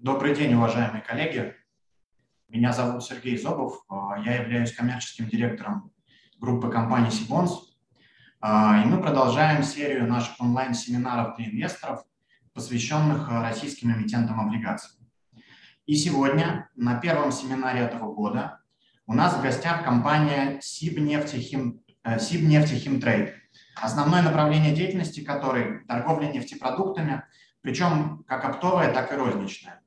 Добрый день, уважаемые коллеги. Меня зовут Сергей Зобов. А, я являюсь коммерческим директором группы компании Сибонс. А, и мы продолжаем серию наших онлайн-семинаров для инвесторов, посвященных а, российским эмитентам облигаций. И сегодня на первом семинаре этого года у нас в гостях компания Сибнефтехим, э, Сибнефтехимтрейд, основное направление деятельности которой – торговля нефтепродуктами, причем как оптовая, так и розничная.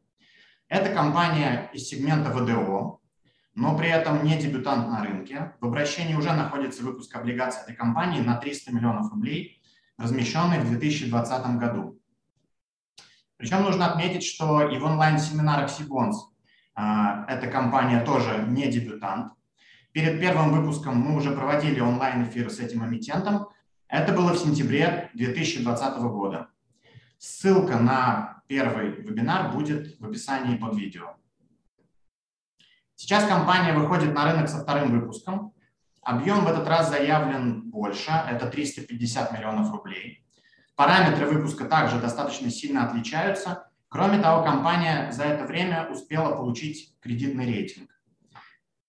Это компания из сегмента ВДО, но при этом не дебютант на рынке. В обращении уже находится выпуск облигаций этой компании на 300 миллионов рублей, размещенный в 2020 году. Причем нужно отметить, что и в онлайн-семинарах Сибонс а, эта компания тоже не дебютант. Перед первым выпуском мы уже проводили онлайн-эфир с этим эмитентом. Это было в сентябре 2020 года. Ссылка на первый вебинар будет в описании под видео. Сейчас компания выходит на рынок со вторым выпуском. Объем в этот раз заявлен больше, это 350 миллионов рублей. Параметры выпуска также достаточно сильно отличаются. Кроме того, компания за это время успела получить кредитный рейтинг.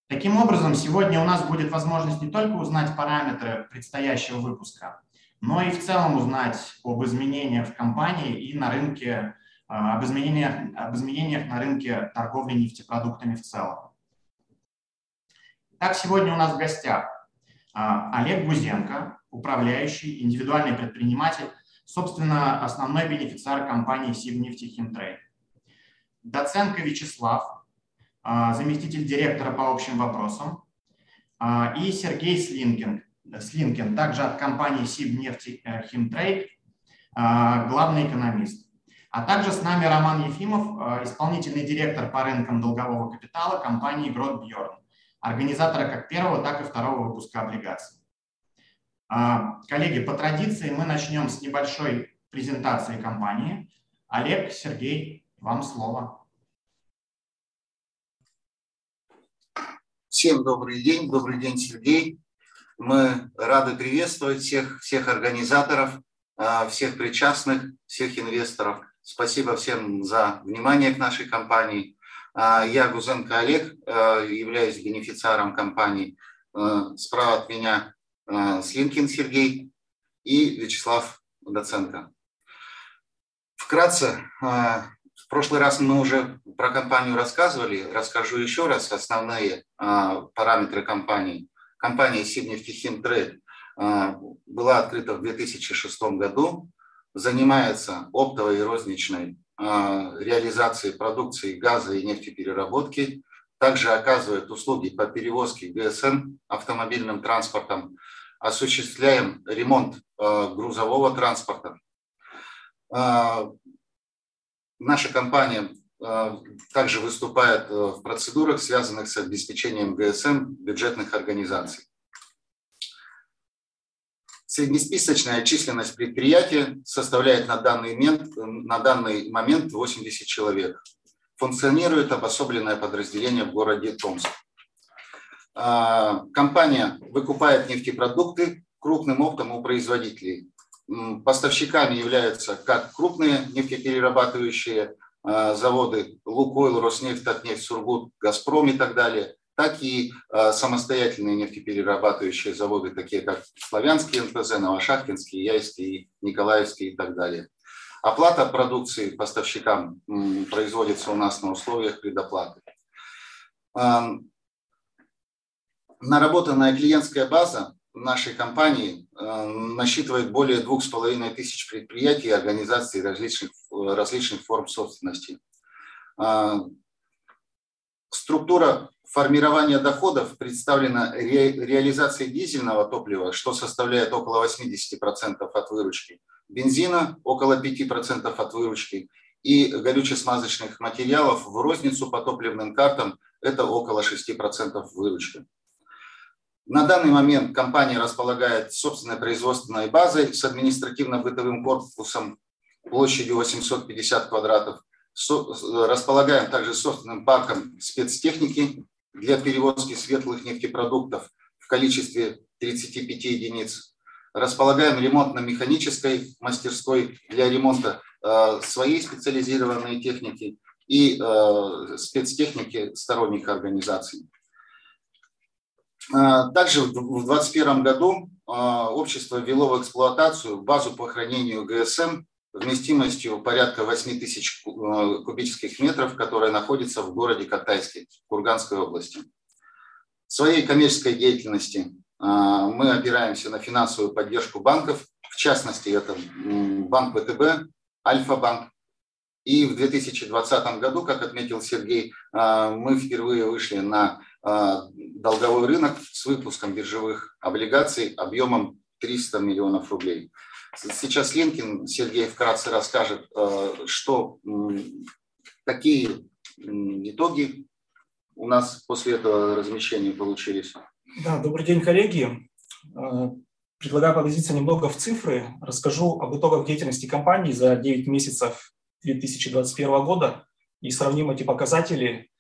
Таким образом, сегодня у нас будет возможность не только узнать параметры предстоящего выпуска, но и в целом узнать об изменениях в компании и на рынке, а, об изменениях, об изменениях на рынке торговли нефтепродуктами в целом. Так, сегодня у нас в гостях а, Олег Гузенко, управляющий, индивидуальный предприниматель, собственно, основной бенефициар компании Сибнефтехимтрейд. Доценко Вячеслав, а, заместитель директора по общим вопросам, и Сергей Слинкин, Слинкин, также от компании Сибнефтехимтрейд, а, главный экономист. А также с нами Роман Ефимов, исполнительный директор по рынкам долгового капитала компании Грот Бьорн, организатора как первого, так и второго выпуска облигаций. Коллеги, по традиции мы начнем с небольшой презентации компании. Олег, Сергей, вам слово. Всем добрый день. Добрый день, Сергей. Мы рады приветствовать всех, всех организаторов, а, всех причастных, всех инвесторов. Спасибо всем за внимание к нашей компании. А, я Гузенко Олег, а, являюсь бенефициаром компании. Справа от меня Слинкин Сергей и Вячеслав Доценко. Вкратце, в прошлый раз мы уже про компанию рассказывали, расскажу еще раз основные параметры компании. Компания Сибнефтехимтрейд а, была открыта в 2006 году, занимается оптовой и розничной а, реализацией продукции газа и нефтепереработки, также оказывает услуги по перевозке ГСМ автомобильным транспортом, осуществляем ремонт а, грузового транспорта. Наша компания также выступает э, в процедурах, связанных с обеспечением ГСМ бюджетных организаций. Среднесписочная численность предприятия составляет на данный момент, на данный момент 80 человек. Функционирует обособленное подразделение в городе Томск. А, компания выкупает нефтепродукты крупным оптом у производителей. Поставщиками являются как крупные нефтеперерабатывающие Э, заводы Лукойл, Роснефть, Татнефть, Сургут, Газпром и так далее, так и э, самостоятельные нефтеперерабатывающие заводы, такие как Славянский НПЗ, Новошахтинский, Яйский, Николаевский и так далее. Оплата продукции поставщикам производится у нас на условиях предоплаты. Эм, наработанная клиентская база нашей компании э, насчитывает более двух с половиной тысяч предприятий и организаций различных, различных форм собственности. Э, структура формирования доходов представлена ре, реализацией дизельного топлива, что составляет около 80% от выручки, бензина около 5% от выручки и горюче-смазочных материалов в розницу по топливным картам это около 6% выручки. На данный момент компания располагает собственной производственной базой с административно-бытовым корпусом площадью 850 квадратов. Располагаем также собственным парком спецтехники для перевозки светлых нефтепродуктов в количестве 35 единиц. Располагаем ремонтно-механической мастерской для ремонта э, своей специализированной техники и э, спецтехники сторонних организаций. Также в 2021 году э, общество ввело в эксплуатацию базу по хранению ГСМ вместимостью порядка 8 тысяч кубических метров, которая находится в городе Катайске, Курганской области. В своей коммерческой деятельности мы опираемся на финансовую поддержку банков, в частности, это банк ВТБ, Альфа-банк, и в 2020 году, как отметил Сергей, а, мы впервые вышли на а, долговой рынок с выпуском биржевых облигаций объемом 300 миллионов рублей. Сейчас Ленкин Сергей вкратце расскажет, а, что, какие итоги у нас после этого размещения получились. Да, добрый день, коллеги. Предлагаю погрузиться немного в цифры. Расскажу об итогах деятельности компании за 9 месяцев 2021 года и сравним эти показатели а,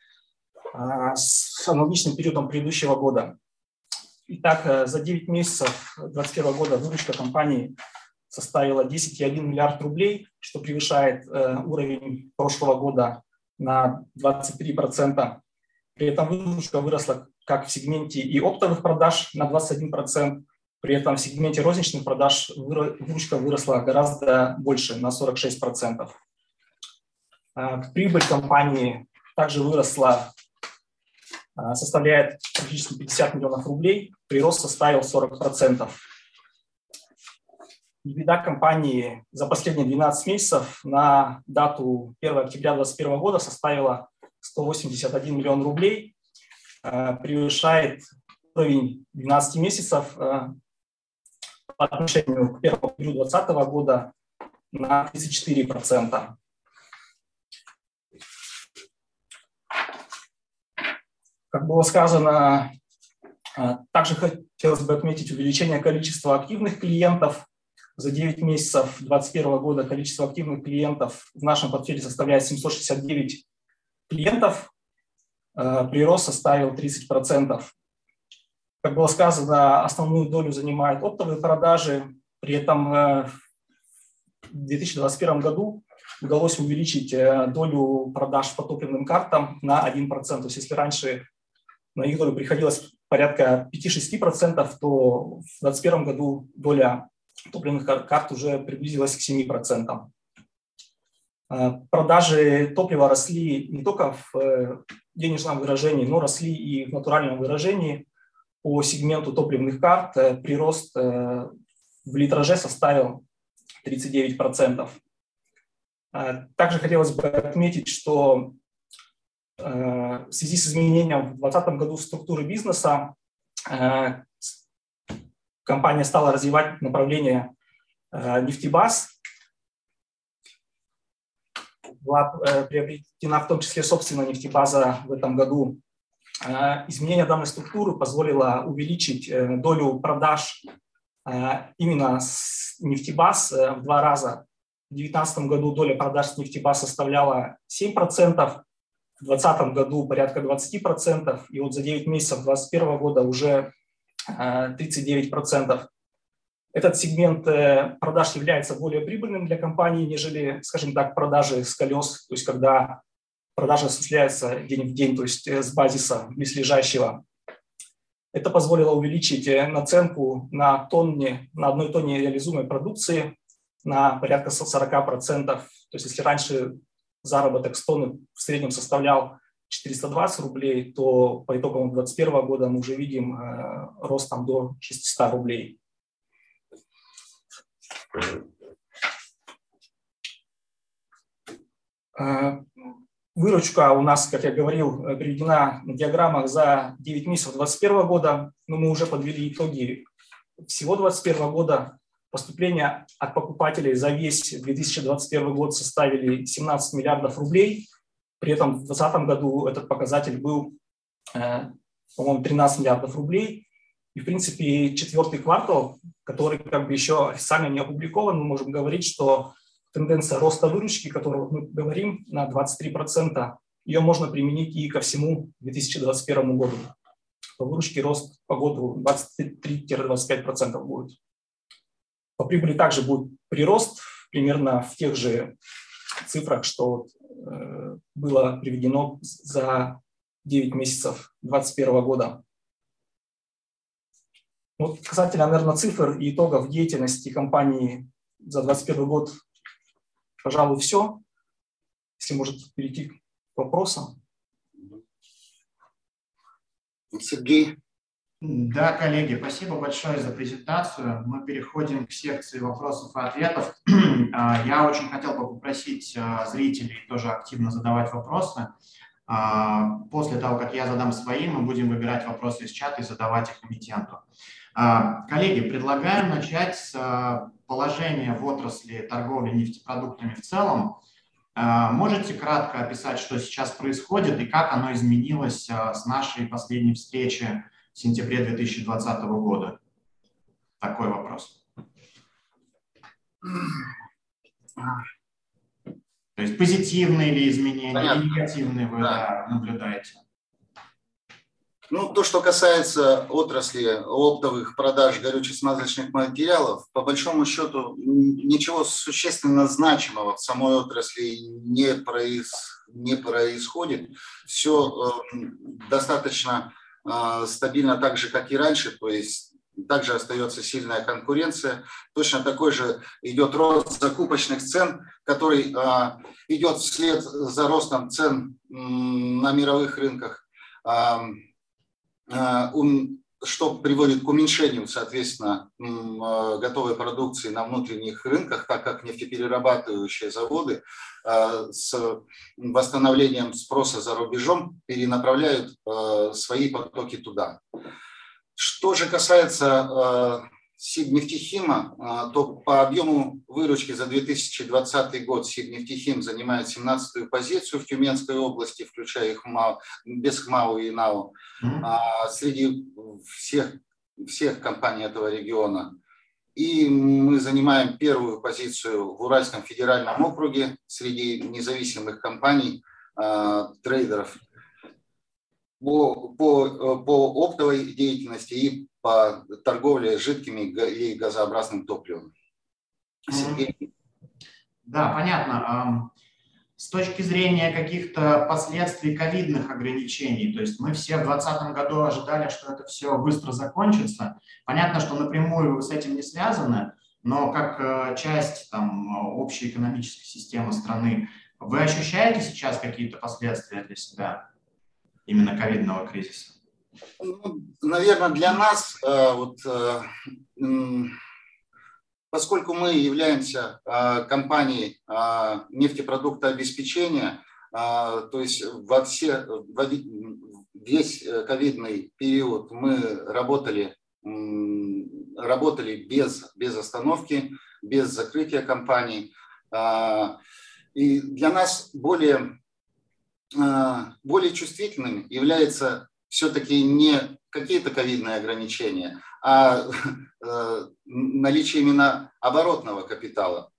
с аналогичным периодом предыдущего года. Итак, э, за 9 месяцев 2021 года выручка компании составила 10,1 миллиард рублей, что превышает э, уровень прошлого года на 23%. При этом выручка выросла как в сегменте и оптовых продаж на 21%, при этом в сегменте розничных продаж выручка выросла гораздо больше, на 46%. А, прибыль компании также выросла, а, составляет практически 50 миллионов рублей, прирост составил 40%. Беда компании за последние 12 месяцев на дату 1 октября 2021 года составила 181 миллион рублей, а, превышает уровень 12 месяцев по отношению к первому периоду 2020 года на 34%. Как было сказано, а, также хотелось бы отметить увеличение количества активных клиентов. За 9 месяцев 2021 года количество активных клиентов в нашем портфеле составляет 769 клиентов. А, прирост составил 30%. Как было сказано, основную долю занимают оптовые продажи. При этом э, в 2021 году удалось увеличить э, долю продаж по топливным картам на 1%. То есть если раньше на их приходилось порядка 5-6%, то в 2021 году доля топливных карт уже приблизилась к 7%. А, продажи топлива росли не только в э, денежном выражении, но росли и в натуральном выражении. По сегменту топливных карт э, прирост э, в литраже составил 39%. А, также хотелось бы отметить, что в связи с изменением в 2020 году структуры бизнеса э, компания стала развивать направление э, нефтебаз. Была приобретена в том числе собственная нефтебаза в этом году. Изменение данной структуры позволило увеличить долю продаж именно с нефтебаз в два раза. В 2019 году доля продаж с нефтебаз составляла 7%, в 2020 году порядка 20%, и вот за 9 месяцев 2021 года уже 39%. Э, Этот сегмент э, продаж является более прибыльным для компании, нежели, скажем так, продажи с колес, то есть когда продажа осуществляется день в день, то есть э, с базиса близлежащего. Это позволило увеличить наценку на, тонне, на одной тонне реализуемой продукции на порядка 40%. То есть если раньше заработок с тонны в среднем составлял 420 рублей, то по итогам 2021 года мы уже видим э, рост там до 600 рублей. Э, выручка у нас, как я говорил, приведена на диаграммах за 9 месяцев 2021 года, но мы уже подвели итоги всего 2021 года. Поступления от покупателей за весь 2021 год составили 17 миллиардов рублей. При этом в 2020 году этот показатель был, э, по-моему, 13 миллиардов рублей. И, в принципе, четвертый квартал, который как бы еще официально не опубликован, мы можем говорить, что тенденция роста выручки, которую мы говорим, на 23%, ее можно применить и ко всему 2021 году. По выручке рост по году 23-25% будет. По прибыли также будет прирост примерно в тех же цифрах, что было приведено за 9 месяцев 2021 года. Вот касательно, наверное, цифр и итогов деятельности компании за 2021 год, пожалуй, все. Если может перейти к вопросам. Сергей. Да, коллеги, спасибо большое за презентацию. Мы переходим к секции вопросов и ответов. А, я очень хотел бы попросить а, зрителей тоже активно задавать вопросы. А, после того, как я задам свои, мы будем выбирать вопросы из чата и задавать их эмитенту. Коллеги, предлагаем начать с положения в отрасли торговли нефтепродуктами в целом. Можете кратко описать, что сейчас происходит и как оно изменилось с нашей последней встречи в сентябре 2020 года? Такой вопрос. То есть позитивные ли изменения, Понятно. негативные вы да. наблюдаете? Ну, то, что касается отрасли оптовых продаж горюче-смазочных материалов, по большому счету ничего существенно значимого в самой отрасли не, произ, не происходит. Все э, достаточно стабильно так же, как и раньше, то есть также остается сильная конкуренция. Точно такой же идет рост закупочных цен, который э, идет вслед за ростом цен на мировых рынках. Э, что приводит к уменьшению, соответственно, э, готовой продукции на внутренних рынках, так как нефтеперерабатывающие заводы э, с восстановлением спроса за рубежом перенаправляют свои потоки туда. Что же касается Сибнефтехима, то по объему выручки за 2020 год Сибнефтехим занимает 17-ю позицию в Тюменской области, включая их ХМАО, без ХМАО и НАО, а среди всех, всех компаний этого региона. И мы занимаем первую позицию в Уральском федеральном округе среди независимых компаний, а, трейдеров по, по, по оптовой деятельности и по торговле жидкими и газообразным топливом. Сергей. Да, понятно. С точки зрения каких-то последствий ковидных ограничений, то есть мы все в 2020 году ожидали, что это все быстро закончится. Понятно, что напрямую с этим не связаны, но как э, часть там, общей экономической системы страны, вы ощущаете сейчас какие-то последствия для себя именно ковидного кризиса? Ну, наверное, для нас, э, вот, э, поскольку мы являемся э, компанией нефтепродуктообеспечения, то есть во все, во весь ковидный период мы работали, работали без, без остановки, без закрытия компаний. И для нас более, более чувствительным является все-таки не какие-то ковидные ограничения, а э, наличие именно оборотного капитала.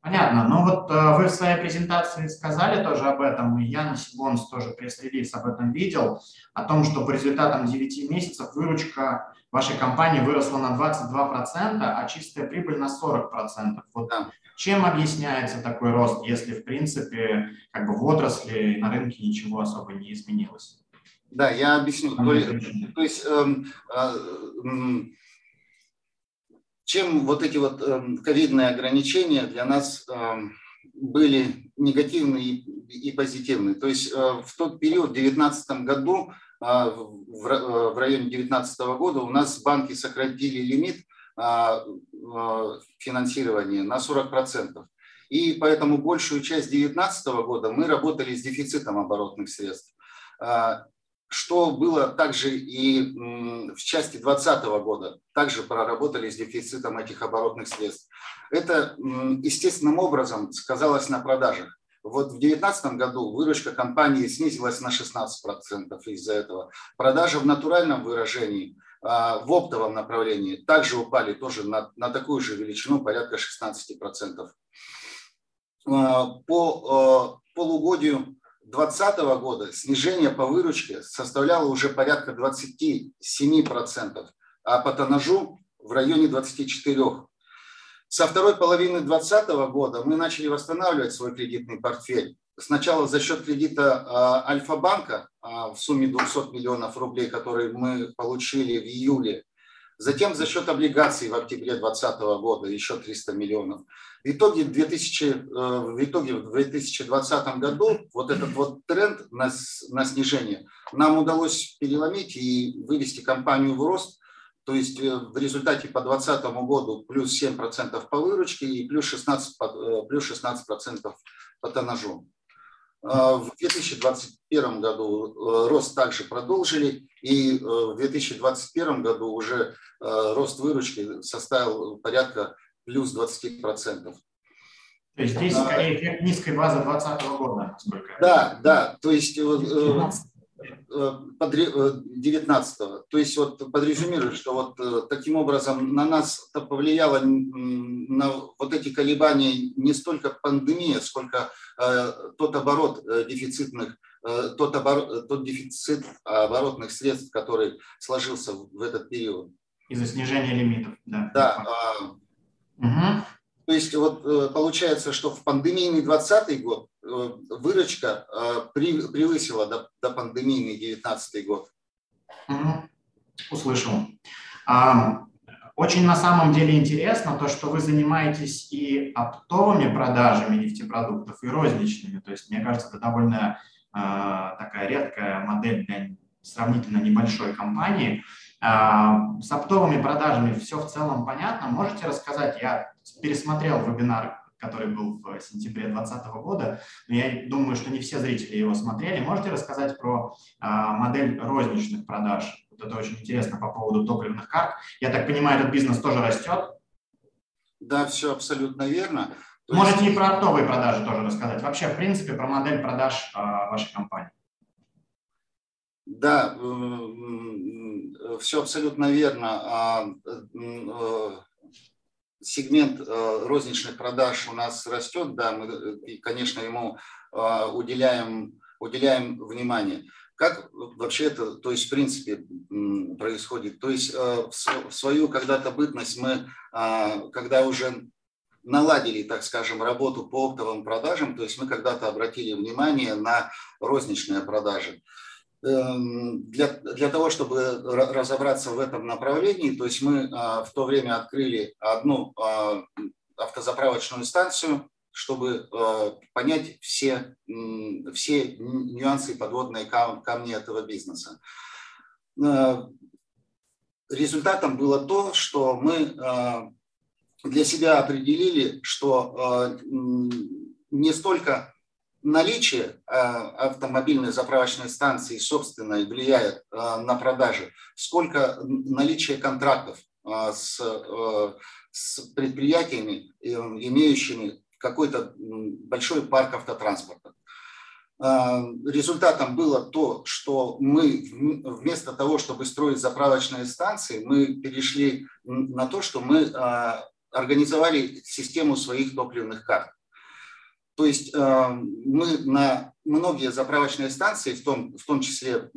Понятно. Ну вот э, вы в своей презентации сказали тоже об этом, и я на Сибонс тоже пресс-релиз об этом видел, о том, что по результатам 9 месяцев выручка вашей компании выросла на 22%, а чистая прибыль на 40%. Вот да. Чем объясняется такой рост, если, в принципе, как бы в отрасли на рынке ничего особо не изменилось? Да, я объясню. То, то есть, эм, э, чем вот эти вот э, ковидные ограничения для нас э, были негативные и, и позитивные. То есть э, в тот период, в 2019 году, э, в, э, в районе 2019 года у нас банки сократили лимит а, финансирования на 40%. И поэтому большую часть 2019 года мы работали с дефицитом оборотных средств. Что было также и в части 2020 года, также проработали с дефицитом этих оборотных средств. Это естественным образом сказалось на продажах. Вот в 2019 году выручка компании снизилась на 16% из-за этого. Продажи в натуральном выражении а, в оптовом направлении также упали тоже на, на такую же величину, порядка 16%. А, по а, полугодию 2020 года снижение по выручке составляло уже порядка 27%, а по тоннажу в районе 24%. Со второй половины 2020 года мы начали восстанавливать свой кредитный портфель. Сначала за счет кредита Альфа-банка в сумме 200 миллионов рублей, которые мы получили в июле Затем за счет облигаций в октябре 2020 года еще 300 миллионов. В итоге, 2000, э, в итоге в 2020 году вот этот вот тренд на, на снижение нам удалось переломить и вывести компанию в рост. То есть э, в результате по 2020 году плюс 7% по выручке и плюс 16%, э, плюс 16 по тоннажу. А, в 2021 году э, рост также продолжили, и э, в 2021 году уже э, рост выручки составил порядка плюс 20%. То есть здесь скорее эффект низкой базы 2020 года, насколько Да, да, то есть 19 -го. То есть вот подрезюмирую, что вот таким образом на нас это повлияло на вот эти колебания не столько пандемия, сколько Э, тот оборот э, дефицитных, э, тот, оборот, тот дефицит оборотных средств, который сложился в этот период. Из-за снижения лимитов, да. Да. Угу. То есть вот получается, что в пандемийный 2020 год выручка превысила до, до пандемийный 2019 год. Угу. Услышал. Очень на самом деле интересно то, что вы занимаетесь и оптовыми продажами нефтепродуктов, и розничными. То есть, мне кажется, это довольно э, такая редкая модель для сравнительно небольшой компании. Э, с оптовыми продажами все в целом понятно. Можете рассказать, я пересмотрел вебинар, который был в сентябре 2020 года, но я думаю, что не все зрители его смотрели. Можете рассказать про э, модель розничных продаж? Вот это очень интересно по поводу топливных карт. Я так понимаю, этот бизнес тоже растет? Да, все абсолютно верно. То Можете есть... и про оптовые продажи тоже рассказать. Вообще, в принципе, про модель продаж э, вашей компании. Да, все абсолютно верно. Э, сегмент э, розничных продаж у нас растет, да, мы, конечно, ему а, уделяем, уделяем внимание. Как вообще это, то есть в принципе происходит? То есть э, в свою когда-то бытность мы, когда уже наладили, так скажем, работу по оптовым продажам, то есть мы когда-то обратили внимание на розничные продажи. Эм, для, для того, чтобы разобраться в этом направлении, то есть мы а, в то время открыли одну а, автозаправочную станцию, чтобы э, понять все, все нюансы и подводные камни этого бизнеса. Э, результатом было то, что мы для себя определили, что не столько наличие автомобильной заправочной станции собственной влияет на продажи, сколько наличие контрактов с, с предприятиями, имеющими какой-то большой парк автотранспорта. Результатом было то, что мы вместо того, чтобы строить заправочные станции, мы перешли на то, что мы организовали систему своих топливных карт. То есть а, мы на многие заправочные станции, в том, в том числе,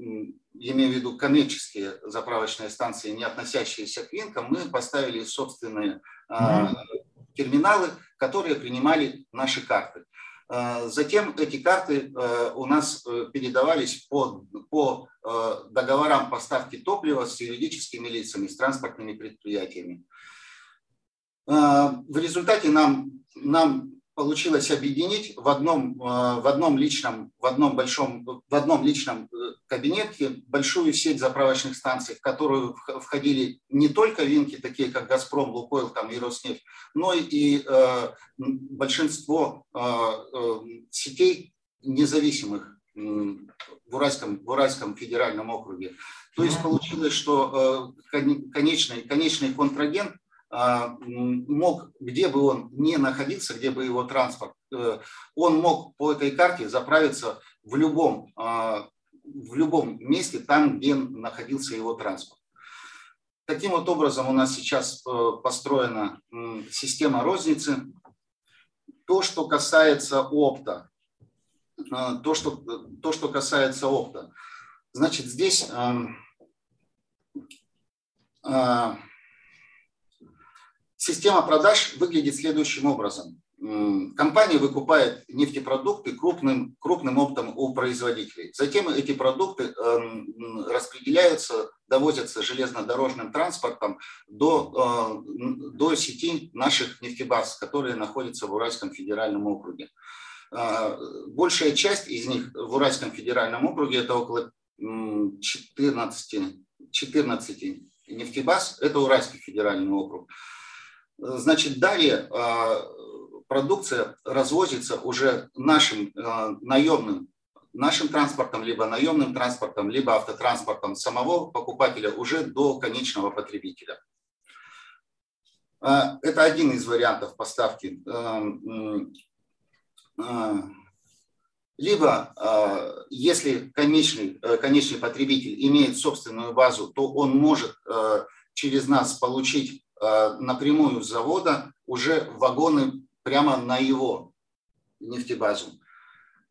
я имею в виду коммерческие заправочные станции, не относящиеся к винкам, мы поставили собственные mm-hmm. терминалы, которые принимали наши карты. Э, затем эти карты э, у нас передавались по, по договорам поставки топлива с юридическими лицами, с транспортными предприятиями. В результате нам, нам получилось объединить в одном, в одном личном, в одном большом, в одном личном кабинете большую сеть заправочных станций, в которую входили не только винки, такие как «Газпром», «Лукойл» там, и «Роснефть», но и э, большинство э, э, сетей независимых в Уральском, в Уральском федеральном округе. То есть получилось, что э, конечный, конечный контрагент мог, где бы он ни находился, где бы его транспорт, э, он мог по этой карте заправиться в любом, а, в любом месте, там, где находился его транспорт. Таким вот образом у нас сейчас э, построена система розницы. То, что касается опта, э, то, что, то, что касается опта, значит, здесь Система продаж выглядит следующим образом. Компания выкупает нефтепродукты крупным, крупным оптом у производителей. Затем эти продукты эм, распределяются, довозятся железнодорожным транспортом до, э, до сети наших нефтебаз, которые находятся в Уральском федеральном округе. Э, большая часть из них в Уральском федеральном округе, это около 14, 14 нефтебаз, это Уральский федеральный округ. Значит, далее э, продукция развозится уже нашим э, наемным, нашим транспортом, либо наемным транспортом, либо автотранспортом самого покупателя уже до конечного потребителя. Э, это один из вариантов поставки. Э, либо, если конечный, конечный потребитель имеет собственную базу, то он может через нас получить напрямую с завода уже вагоны прямо на его нефтебазу.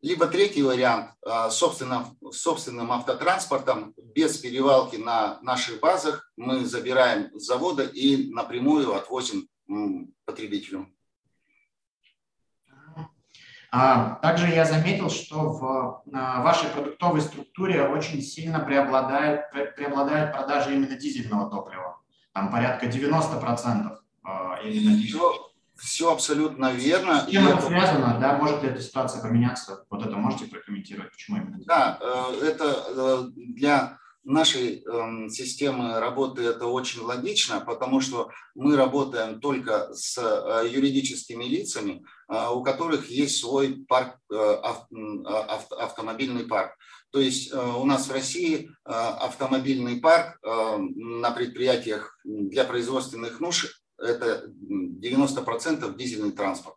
Либо третий вариант а, собственным, собственным автотранспортом, без перевалки на наших базах, мы забираем с завода и напрямую отвозим потребителю. А, также я заметил, что в вашей продуктовой структуре очень сильно преобладают продажи именно дизельного топлива. Там порядка 90% именно дизельного. Все абсолютно верно. С чем это связано, да? Может ли эта ситуация поменяться? Вот это можете прокомментировать, почему именно? Да, э, это э, для нашей эм, системы работы это очень логично, потому что мы работаем только с э, юридическими лицами, у которых есть свой парк, автомобильный парк. То есть у нас в России автомобильный парк на предприятиях для производственных нужд это 90% дизельный транспорт.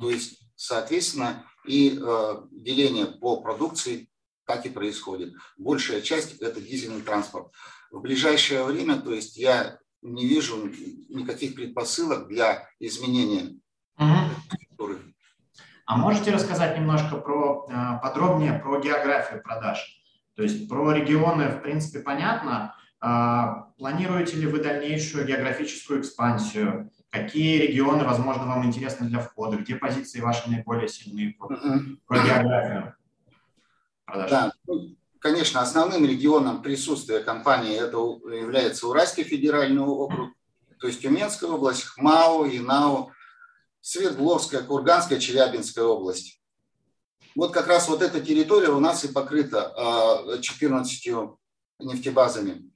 То есть, соответственно, и э, деление по продукции так и происходит. Большая часть – это дизельный транспорт. В ближайшее время, то есть я не вижу никаких предпосылок для изменения. А можете рассказать немножко про, э, подробнее про географию продаж? То есть про регионы, в принципе, понятно, а, планируете ли вы дальнейшую географическую экспансию? Какие регионы, возможно, вам интересны для входа? Где позиции ваши наиболее сильные по, по географию продаж? Да, ну, конечно, основным регионом присутствия компании это является Уральский федеральный округ, то есть Тюменская область, ХМАО, Инау, Свердловская, Курганская, Челябинская область. Вот как раз вот эта территория у нас и покрыта 14 а, нефтебазами.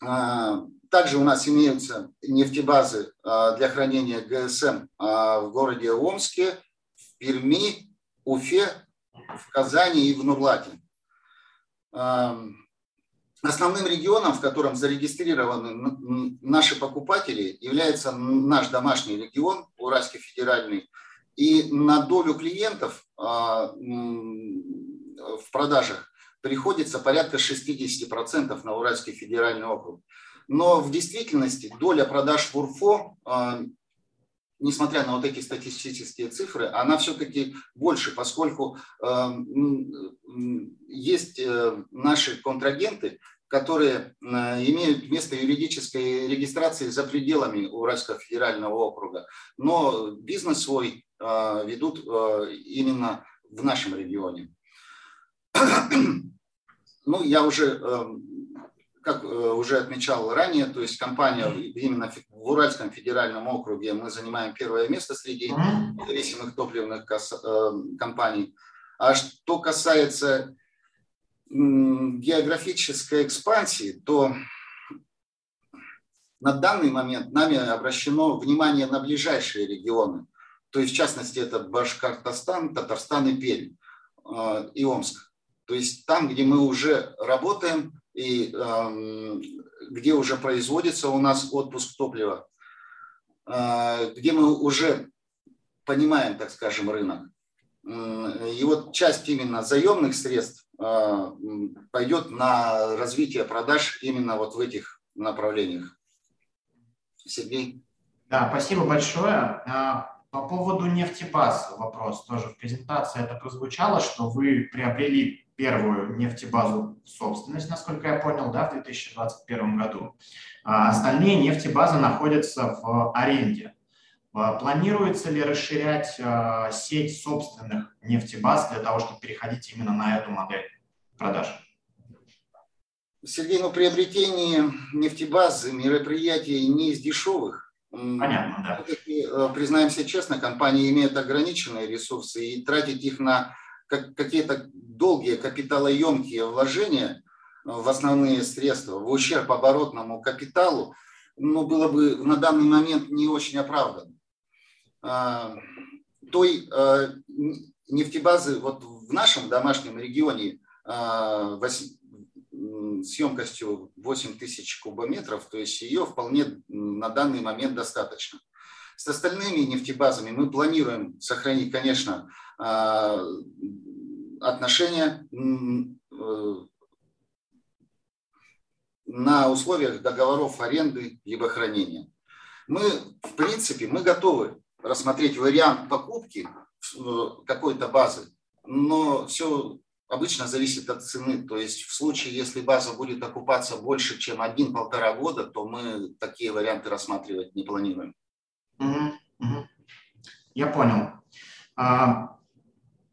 А, также у нас имеются нефтебазы а, для хранения ГСМ в городе Омске, в Перми, Уфе, в Казани и в Нурлате. Основным регионом, в котором зарегистрированы наши покупатели, является наш домашний регион, Уральский федеральный. И на долю клиентов в продажах приходится порядка 60% на Уральский федеральный округ. Но в действительности доля продаж в УРФО, а, несмотря на вот эти статистические цифры, она все-таки больше, поскольку а, есть э, наши контрагенты, которые а, имеют место юридической регистрации за пределами Уральского федерального округа, но бизнес свой ведут именно в нашем регионе. Ну, я уже, как э, уже отмечал ранее, то есть компания именно в Уральском федеральном округе мы занимаем первое место среди независимых топливных э, компаний. А что касается географической экспансии, то на данный момент нами обращено внимание на ближайшие регионы. То есть, в частности, это Башкортостан, Татарстан и Пермь, э, и Омск. То есть там, где мы уже работаем и где уже производится у нас отпуск топлива, э, где мы уже понимаем, так скажем, рынок. И вот часть именно заемных средств пойдет на развитие продаж именно вот в этих направлениях. Сергей? Да, спасибо большое. А, по поводу нефтебаз вопрос тоже в презентации это прозвучало, что вы приобрели первую нефтебазу в собственность, насколько я понял, да, в 2021 году. А остальные нефтебазы находятся в аренде. А, планируется ли расширять а, сеть собственных нефтебаз для того, чтобы переходить именно на эту модель продаж? Сергей, ну приобретение нефтебазы, мероприятия не из дешевых. Понятно, да. Э, признаемся честно, компании имеют ограниченные ресурсы, и тратить их на какие-то долгие капиталоемкие вложения в основные средства, в ущерб оборотному капиталу, ну, было бы на данный момент не очень оправданно. А, той а, нефтебазы вот в нашем домашнем регионе а, с емкостью 8 тысяч кубометров, то есть ее вполне на данный момент достаточно. С остальными нефтебазами мы планируем сохранить, конечно, отношения э, на условиях договоров аренды либо хранения. Мы, в принципе, мы готовы рассмотреть вариант покупки э, какой-то базы, но все обычно зависит от цены. То есть в случае, если база будет окупаться больше, чем один-полтора года, то мы такие варианты рассматривать не планируем. Угу, угу. Я понял. А,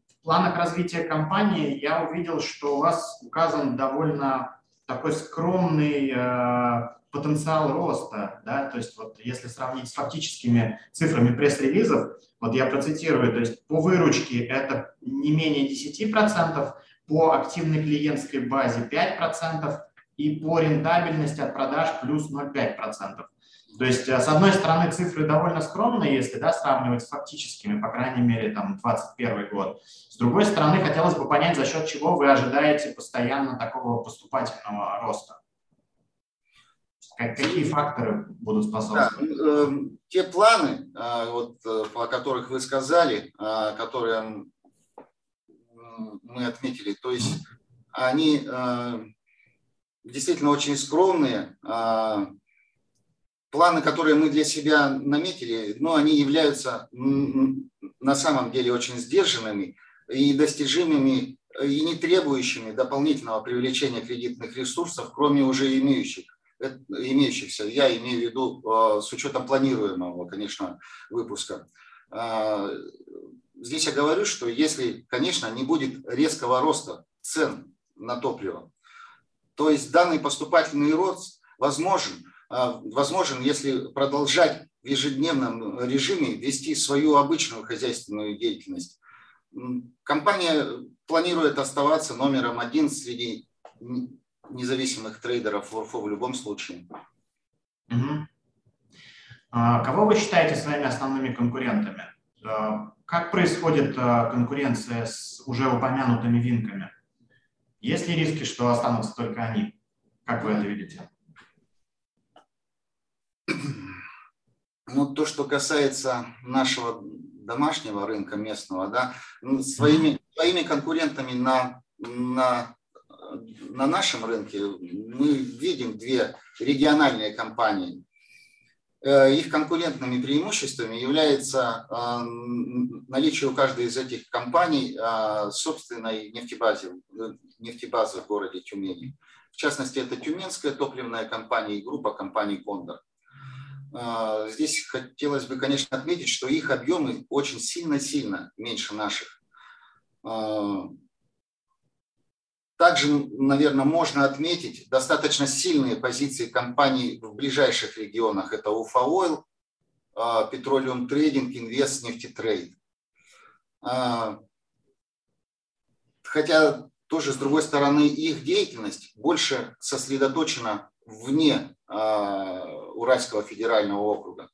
в планах развития компании я увидел, что у вас указан довольно такой скромный э, потенциал роста, да, то есть вот если сравнить с фактическими цифрами пресс-релизов, вот я процитирую, то есть по выручке это не менее 10%, по активной клиентской базе 5% и по рентабельности от продаж плюс 0,5%. То есть, э, с одной стороны, цифры довольно скромные, если да, сравнивать с фактическими, по крайней мере, там, 2021 год. С другой стороны, хотелось бы понять, за счет чего вы ожидаете постоянно такого поступательного роста. Какие факторы будут способствовать? Да, э, те планы, э, вот, э, о которых вы сказали, э, которые мы отметили, то есть они э, действительно очень скромные, э, планы, которые мы для себя наметили, но они являются на самом деле очень сдержанными и достижимыми и не требующими дополнительного привлечения кредитных ресурсов, кроме уже имеющих, имеющихся. Я имею в виду э, с учетом планируемого, конечно, выпуска. А, здесь я говорю, что если, конечно, не будет резкого роста цен на топливо, то есть данный поступательный рост возможен – а, возможен, если продолжать в ежедневном режиме вести свою обычную хозяйственную деятельность. Компания планирует оставаться номером один среди независимых трейдеров в ОРФО в любом случае. Угу. Кого вы считаете своими основными конкурентами? А, как происходит конкуренция с уже упомянутыми винками? Есть ли риски, что останутся только они? Как вы это видите? Ну, то, что касается нашего домашнего рынка местного, да, ну, своими, своими конкурентами на, на, на нашем рынке мы видим две региональные компании. Э, их конкурентными преимуществами является э, наличие у каждой из этих компаний э, собственной нефтебазы, нефтебазы в городе Тюмени. В частности, это Тюменская топливная компания и группа компаний «Кондор». Здесь хотелось бы, конечно, отметить, что их объемы очень сильно-сильно меньше наших. А, также, наверное, можно отметить достаточно сильные позиции компаний в ближайших регионах. Это Уфа Ойл, Petroleum Trading, Инвест, Нефтетрейд. Хотя тоже, с другой стороны, их деятельность больше сосредоточена вне а, Уральского федерального округа.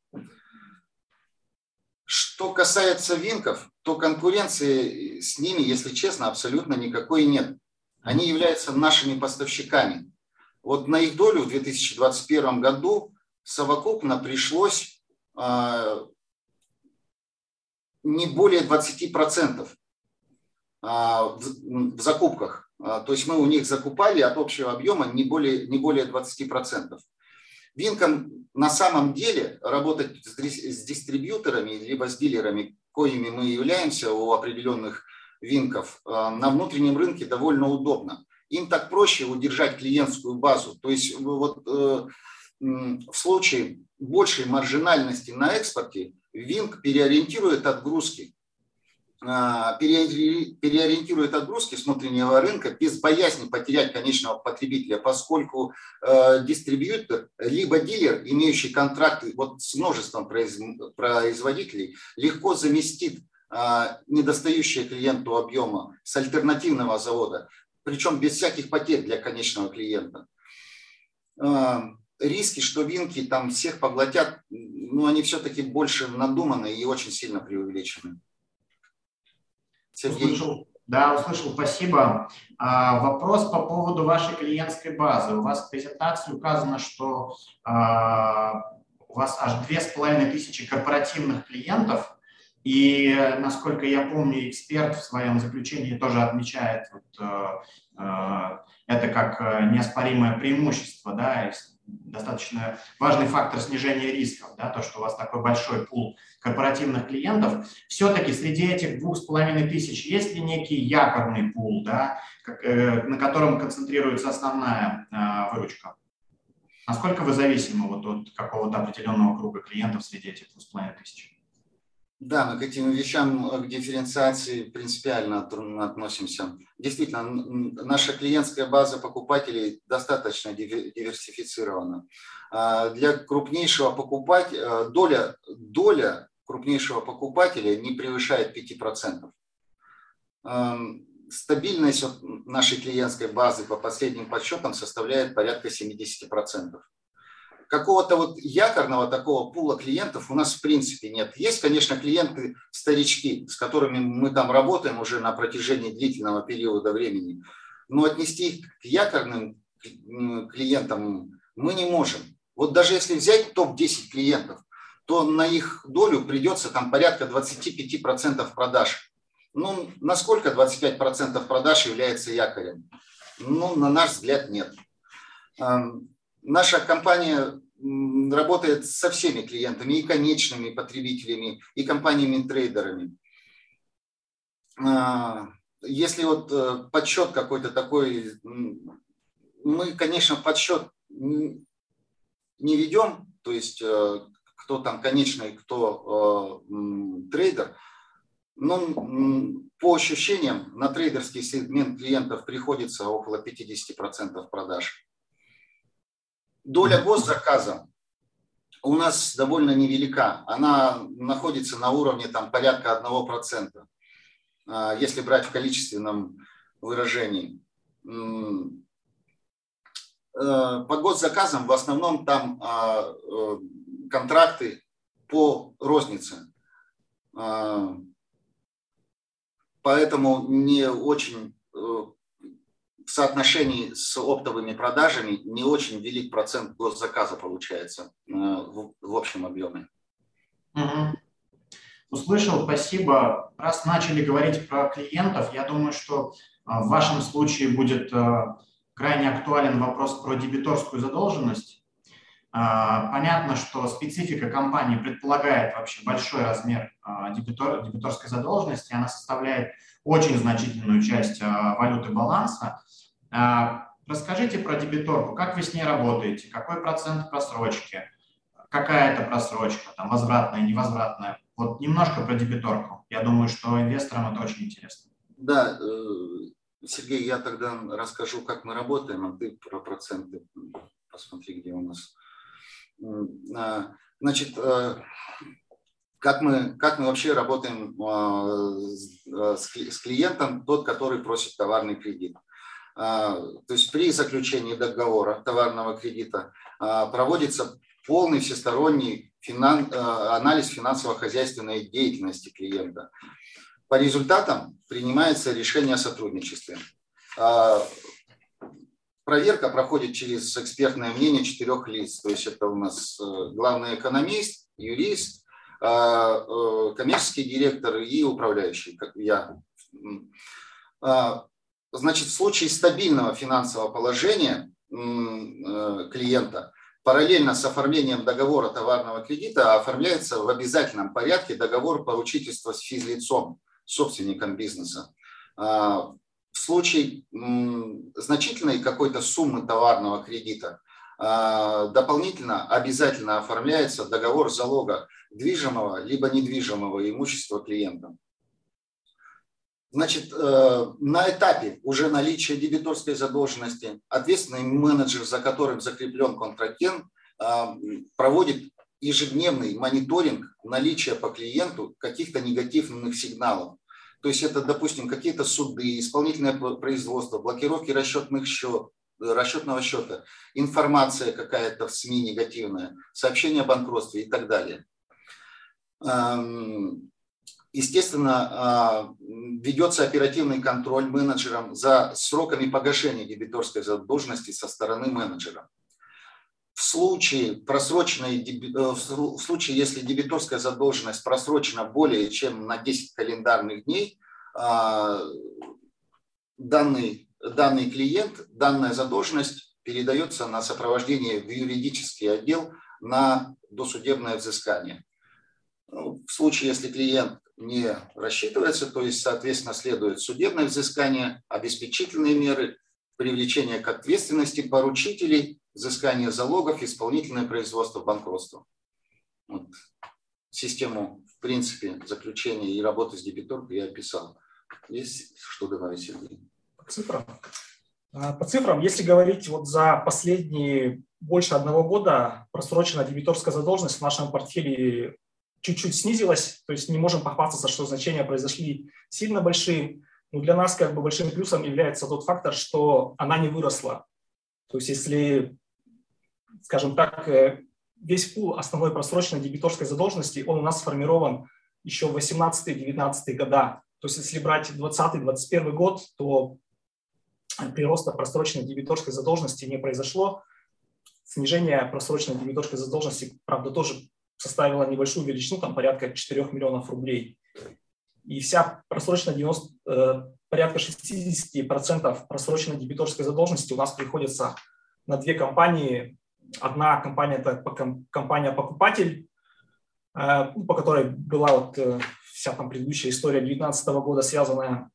Что касается винков, то конкуренции с ними, если честно, абсолютно никакой нет. Они являются нашими поставщиками. Вот на их долю в 2021 году совокупно пришлось э, не более 20% э, в, закупках. Э, то есть мы у них закупали от общего объема не более, не более 20%. Винком на самом деле работать с дистрибьюторами либо с дилерами, коими мы являемся у определенных Винков на внутреннем рынке довольно удобно. Им так проще удержать клиентскую базу. То есть вот в случае большей маржинальности на экспорте Винк переориентирует отгрузки переориентирует отгрузки с внутреннего рынка без боязни потерять конечного потребителя, поскольку э, дистрибьютор либо дилер, имеющий контракты вот с множеством производителей, легко заместит э, недостающие клиенту объема с альтернативного завода, причем без всяких потерь для конечного клиента. Э, риски, что винки там всех поглотят, ну, они все-таки больше надуманы и очень сильно преувеличены. Сергей. Услышал, да, услышал, спасибо. А, вопрос по поводу вашей клиентской базы. У вас в презентации указано, что а, у вас аж две с половиной тысячи корпоративных клиентов, и, насколько я помню, эксперт в своем заключении тоже отмечает вот, э, это как неоспоримое преимущество, да, достаточно важный фактор снижения рисков, да, то, что у вас такой большой пул корпоративных клиентов, все-таки среди этих двух с половиной тысяч есть ли некий якорный пул, да, как, э, на котором концентрируется основная э, выручка? Насколько вы зависимы вот от какого-то определенного круга клиентов среди этих двух с половиной тысяч? Да, мы к этим вещам, к дифференциации принципиально относимся. Действительно, наша клиентская база покупателей достаточно диверсифицирована. А, для крупнейшего покупателя э, доля, доля крупнейшего покупателя не превышает 5%. Эм, стабильность нашей клиентской базы по последним подсчетам составляет порядка 70% какого-то вот якорного такого пула клиентов у нас в принципе нет. Есть, конечно, клиенты старички, с которыми мы там работаем уже на протяжении длительного периода времени, но отнести их к якорным клиентам мы не можем. Вот даже если взять топ-10 клиентов, то на их долю придется там порядка 25% продаж. Ну, насколько 25% продаж является якорем? Ну, на наш взгляд, нет. Наша компания работает со всеми клиентами, и конечными потребителями, и компаниями-трейдерами. А, если вот э, подсчет какой-то такой, мы, конечно, подсчет не ведем, то есть э, кто там конечный, кто э, трейдер, но по ощущениям на трейдерский сегмент клиентов приходится около 50% продаж. Доля госзаказа у нас довольно невелика. Она находится на уровне там, порядка 1%, а, если брать в количественном выражении. Э, по госзаказам в основном там а, э, контракты по рознице. А, поэтому не очень в соотношении с оптовыми продажами не очень велик процент госзаказа получается э, в, в общем объеме. Угу. Услышал, спасибо. Раз начали говорить про клиентов, я думаю, что э, в вашем случае будет э, крайне актуален вопрос про дебиторскую задолженность. Понятно, что специфика компании предполагает вообще большой размер дебитор, дебиторской задолженности. Она составляет очень значительную часть валюты баланса. А, расскажите про дебиторку, как вы с ней работаете, какой процент просрочки, какая это просрочка, там, возвратная, невозвратная. Вот немножко про дебиторку. Я думаю, что инвесторам это очень интересно. Да, э, Сергей, я тогда расскажу, как мы работаем, а ты про проценты посмотри, где у нас. А, значит, э, как мы, как мы вообще работаем а, с клиентом, тот, который просит товарный кредит. То есть при заключении договора товарного кредита проводится полный всесторонний финан, анализ финансово-хозяйственной деятельности клиента. По результатам принимается решение о сотрудничестве. Проверка проходит через экспертное мнение четырех лиц. То есть это у нас э, главный экономист, юрист, э, коммерческий директор и управляющий, как я. Значит, в случае стабильного финансового положения э, клиента параллельно с оформлением договора товарного кредита оформляется в обязательном порядке договор поручительства с физлицом, собственником бизнеса. В случае значительной какой-то суммы товарного кредита дополнительно обязательно оформляется договор залога движимого либо недвижимого имущества клиента. Значит, э, на этапе уже наличия дебиторской задолженности ответственный менеджер, за которым закреплен контрагент, э, проводит ежедневный мониторинг наличия по клиенту каких-то негативных сигналов. То есть это, допустим, какие-то суды, исполнительное производство, блокировки расчетных счет, расчетного счета, информация какая-то в СМИ негативная, сообщение о банкротстве и так далее. Эм, естественно, а, ведется оперативный контроль менеджером за сроками погашения дебиторской задолженности со стороны менеджера. В случае, просроченной, э, в случае, если дебиторская задолженность просрочена более чем на 10 календарных дней, а, данный, данный клиент, данная задолженность передается на сопровождение в юридический отдел на досудебное взыскание. Ну, в случае, если клиент не рассчитывается, то есть, соответственно, следует судебное взыскание, обеспечительные меры, привлечение к ответственности поручителей, взыскание залогов, исполнительное производство банкротства. Вот. Систему, в принципе, заключения и работы с дебиторкой я описал. Есть что добавить, Сергей? По цифрам. А, по цифрам, если говорить вот за последние больше одного года, просроченная дебиторская задолженность в нашем портфеле чуть-чуть снизилась, то есть не можем похвастаться, что значения произошли сильно большие, но для нас как бы большим плюсом является тот фактор, что она не выросла. То есть если, скажем так, э, весь пул основной просроченной дебиторской задолженности, он у нас сформирован еще в 18-19 года. То есть если брать 20-21 год, то прироста просроченной дебиторской задолженности не произошло. Снижение просроченной дебиторской задолженности, правда, тоже составила небольшую величину, там порядка 4 миллионов рублей. И вся просроченная 90, э, порядка 60% просроченной дебиторской задолженности у нас приходится на две компании. Одна компания – это компания-покупатель, э, ну, по которой была вот э, вся там предыдущая история 2019 года связанная.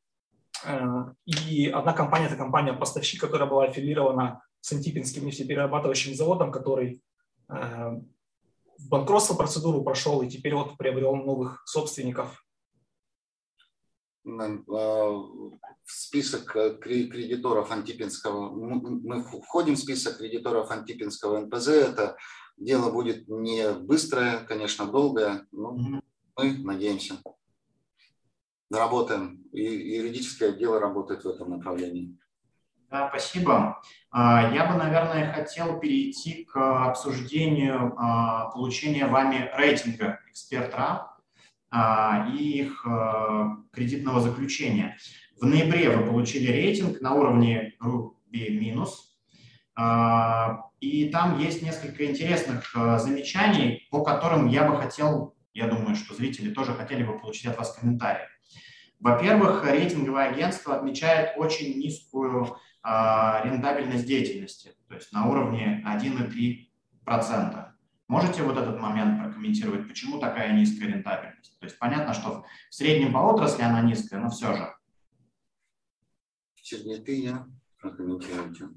Э, и одна компания – это компания-поставщик, которая была аффилирована с Антипинским нефтеперерабатывающим заводом, который в банкротство процедуру прошел и теперь вот приобрел новых собственников. А, в список э, кредиторов Антипинского, мы входим в список кредиторов Антипинского НПЗ, это дело будет не быстрое, конечно, долгое, но мы надеемся. Работаем, и юридическое отдел работает в этом направлении. Да, спасибо. А, я бы, наверное, хотел перейти к обсуждению а, получения вами рейтинга эксперта и их а, кредитного заключения. В ноябре вы получили рейтинг на уровне группы минус, и там есть несколько интересных замечаний, по которым я бы хотел, я думаю, что зрители тоже хотели бы получить от вас комментарии. Во-первых, рейтинговое агентство отмечает очень низкую а, рентабельность деятельности, то есть на уровне 1,3%. Можете вот этот момент прокомментировать, почему такая низкая рентабельность? То есть понятно, что в среднем по отрасли она низкая, но все же. Сергей, ты я прокомментируйте.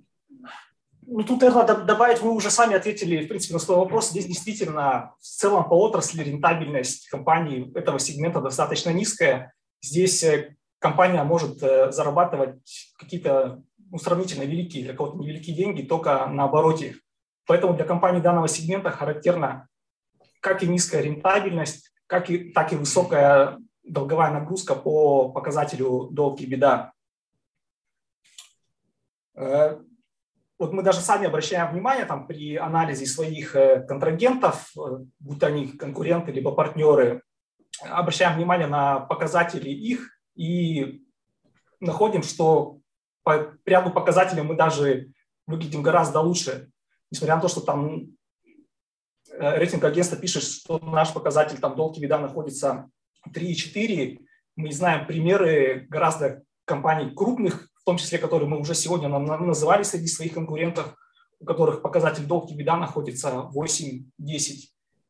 Ну, тут надо добавить, вы уже сами ответили, в принципе, на свой вопрос. Здесь действительно в целом по отрасли рентабельность компании этого сегмента достаточно низкая. Здесь э, компания может э, зарабатывать какие-то ну, сравнительно великие, для кого-то невеликие деньги, только на обороте. Поэтому для компаний данного сегмента характерна как и низкая рентабельность, как и, так и высокая долговая нагрузка по показателю долг и беда. Э, вот мы даже сами обращаем внимание там, при анализе своих э, контрагентов, э, будь они конкуренты либо партнеры, обращаем внимание на показатели их и находим, что по ряду показателей мы даже выглядим гораздо лучше, несмотря на то, что там э, рейтинг агентства пишет, что наш показатель там долг вида находится 3,4. Мы знаем примеры гораздо компаний крупных, в том числе, которые мы уже сегодня называли среди своих конкурентов, у которых показатель долг вида находится 8-10.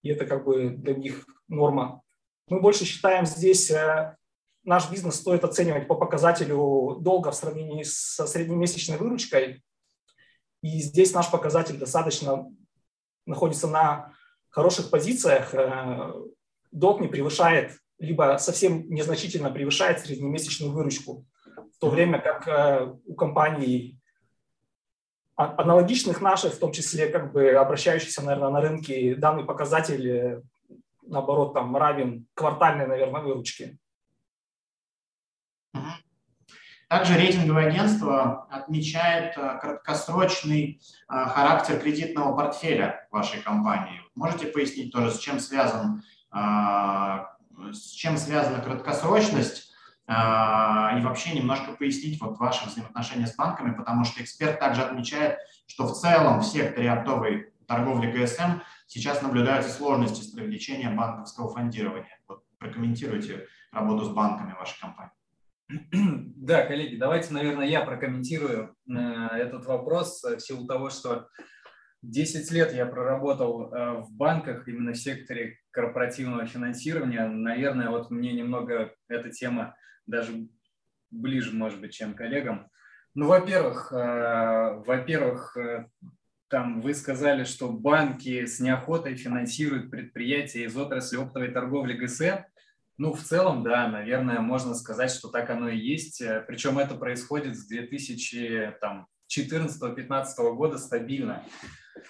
И это как бы для них норма. Мы больше считаем здесь э, наш бизнес стоит оценивать по показателю долга в сравнении со среднемесячной выручкой. И здесь наш показатель достаточно находится на хороших позициях. Э, долг не превышает, либо совсем незначительно превышает среднемесячную выручку, в то время как э, у компаний аналогичных наших, в том числе как бы обращающихся, наверное, на рынке, данный показатель, э, наоборот, там равен квартальной, наверное, выручке. Также рейтинговое агентство отмечает э, краткосрочный э, характер кредитного портфеля вашей компании. Можете пояснить тоже, с чем связан, э, с чем связана краткосрочность и вообще немножко пояснить вот ваши взаимоотношения с банками, потому что эксперт также отмечает, что в целом в секторе оптовой торговли ГСМ сейчас наблюдаются сложности с привлечением банковского фондирования. Вот прокомментируйте работу с банками вашей компании. Да, коллеги, давайте, наверное, я прокомментирую э, этот вопрос в силу того, что 10 лет я проработал э, в банках именно в секторе корпоративного финансирования. Наверное, вот мне немного эта тема даже ближе, может быть, чем коллегам. Ну, во-первых, э, во-первых, там вы сказали, что банки с неохотой финансируют предприятия из отрасли оптовой торговли ГСМ. Ну, в целом, да, наверное, можно сказать, что так оно и есть. Э, Причем это происходит с 2014-2015 года стабильно.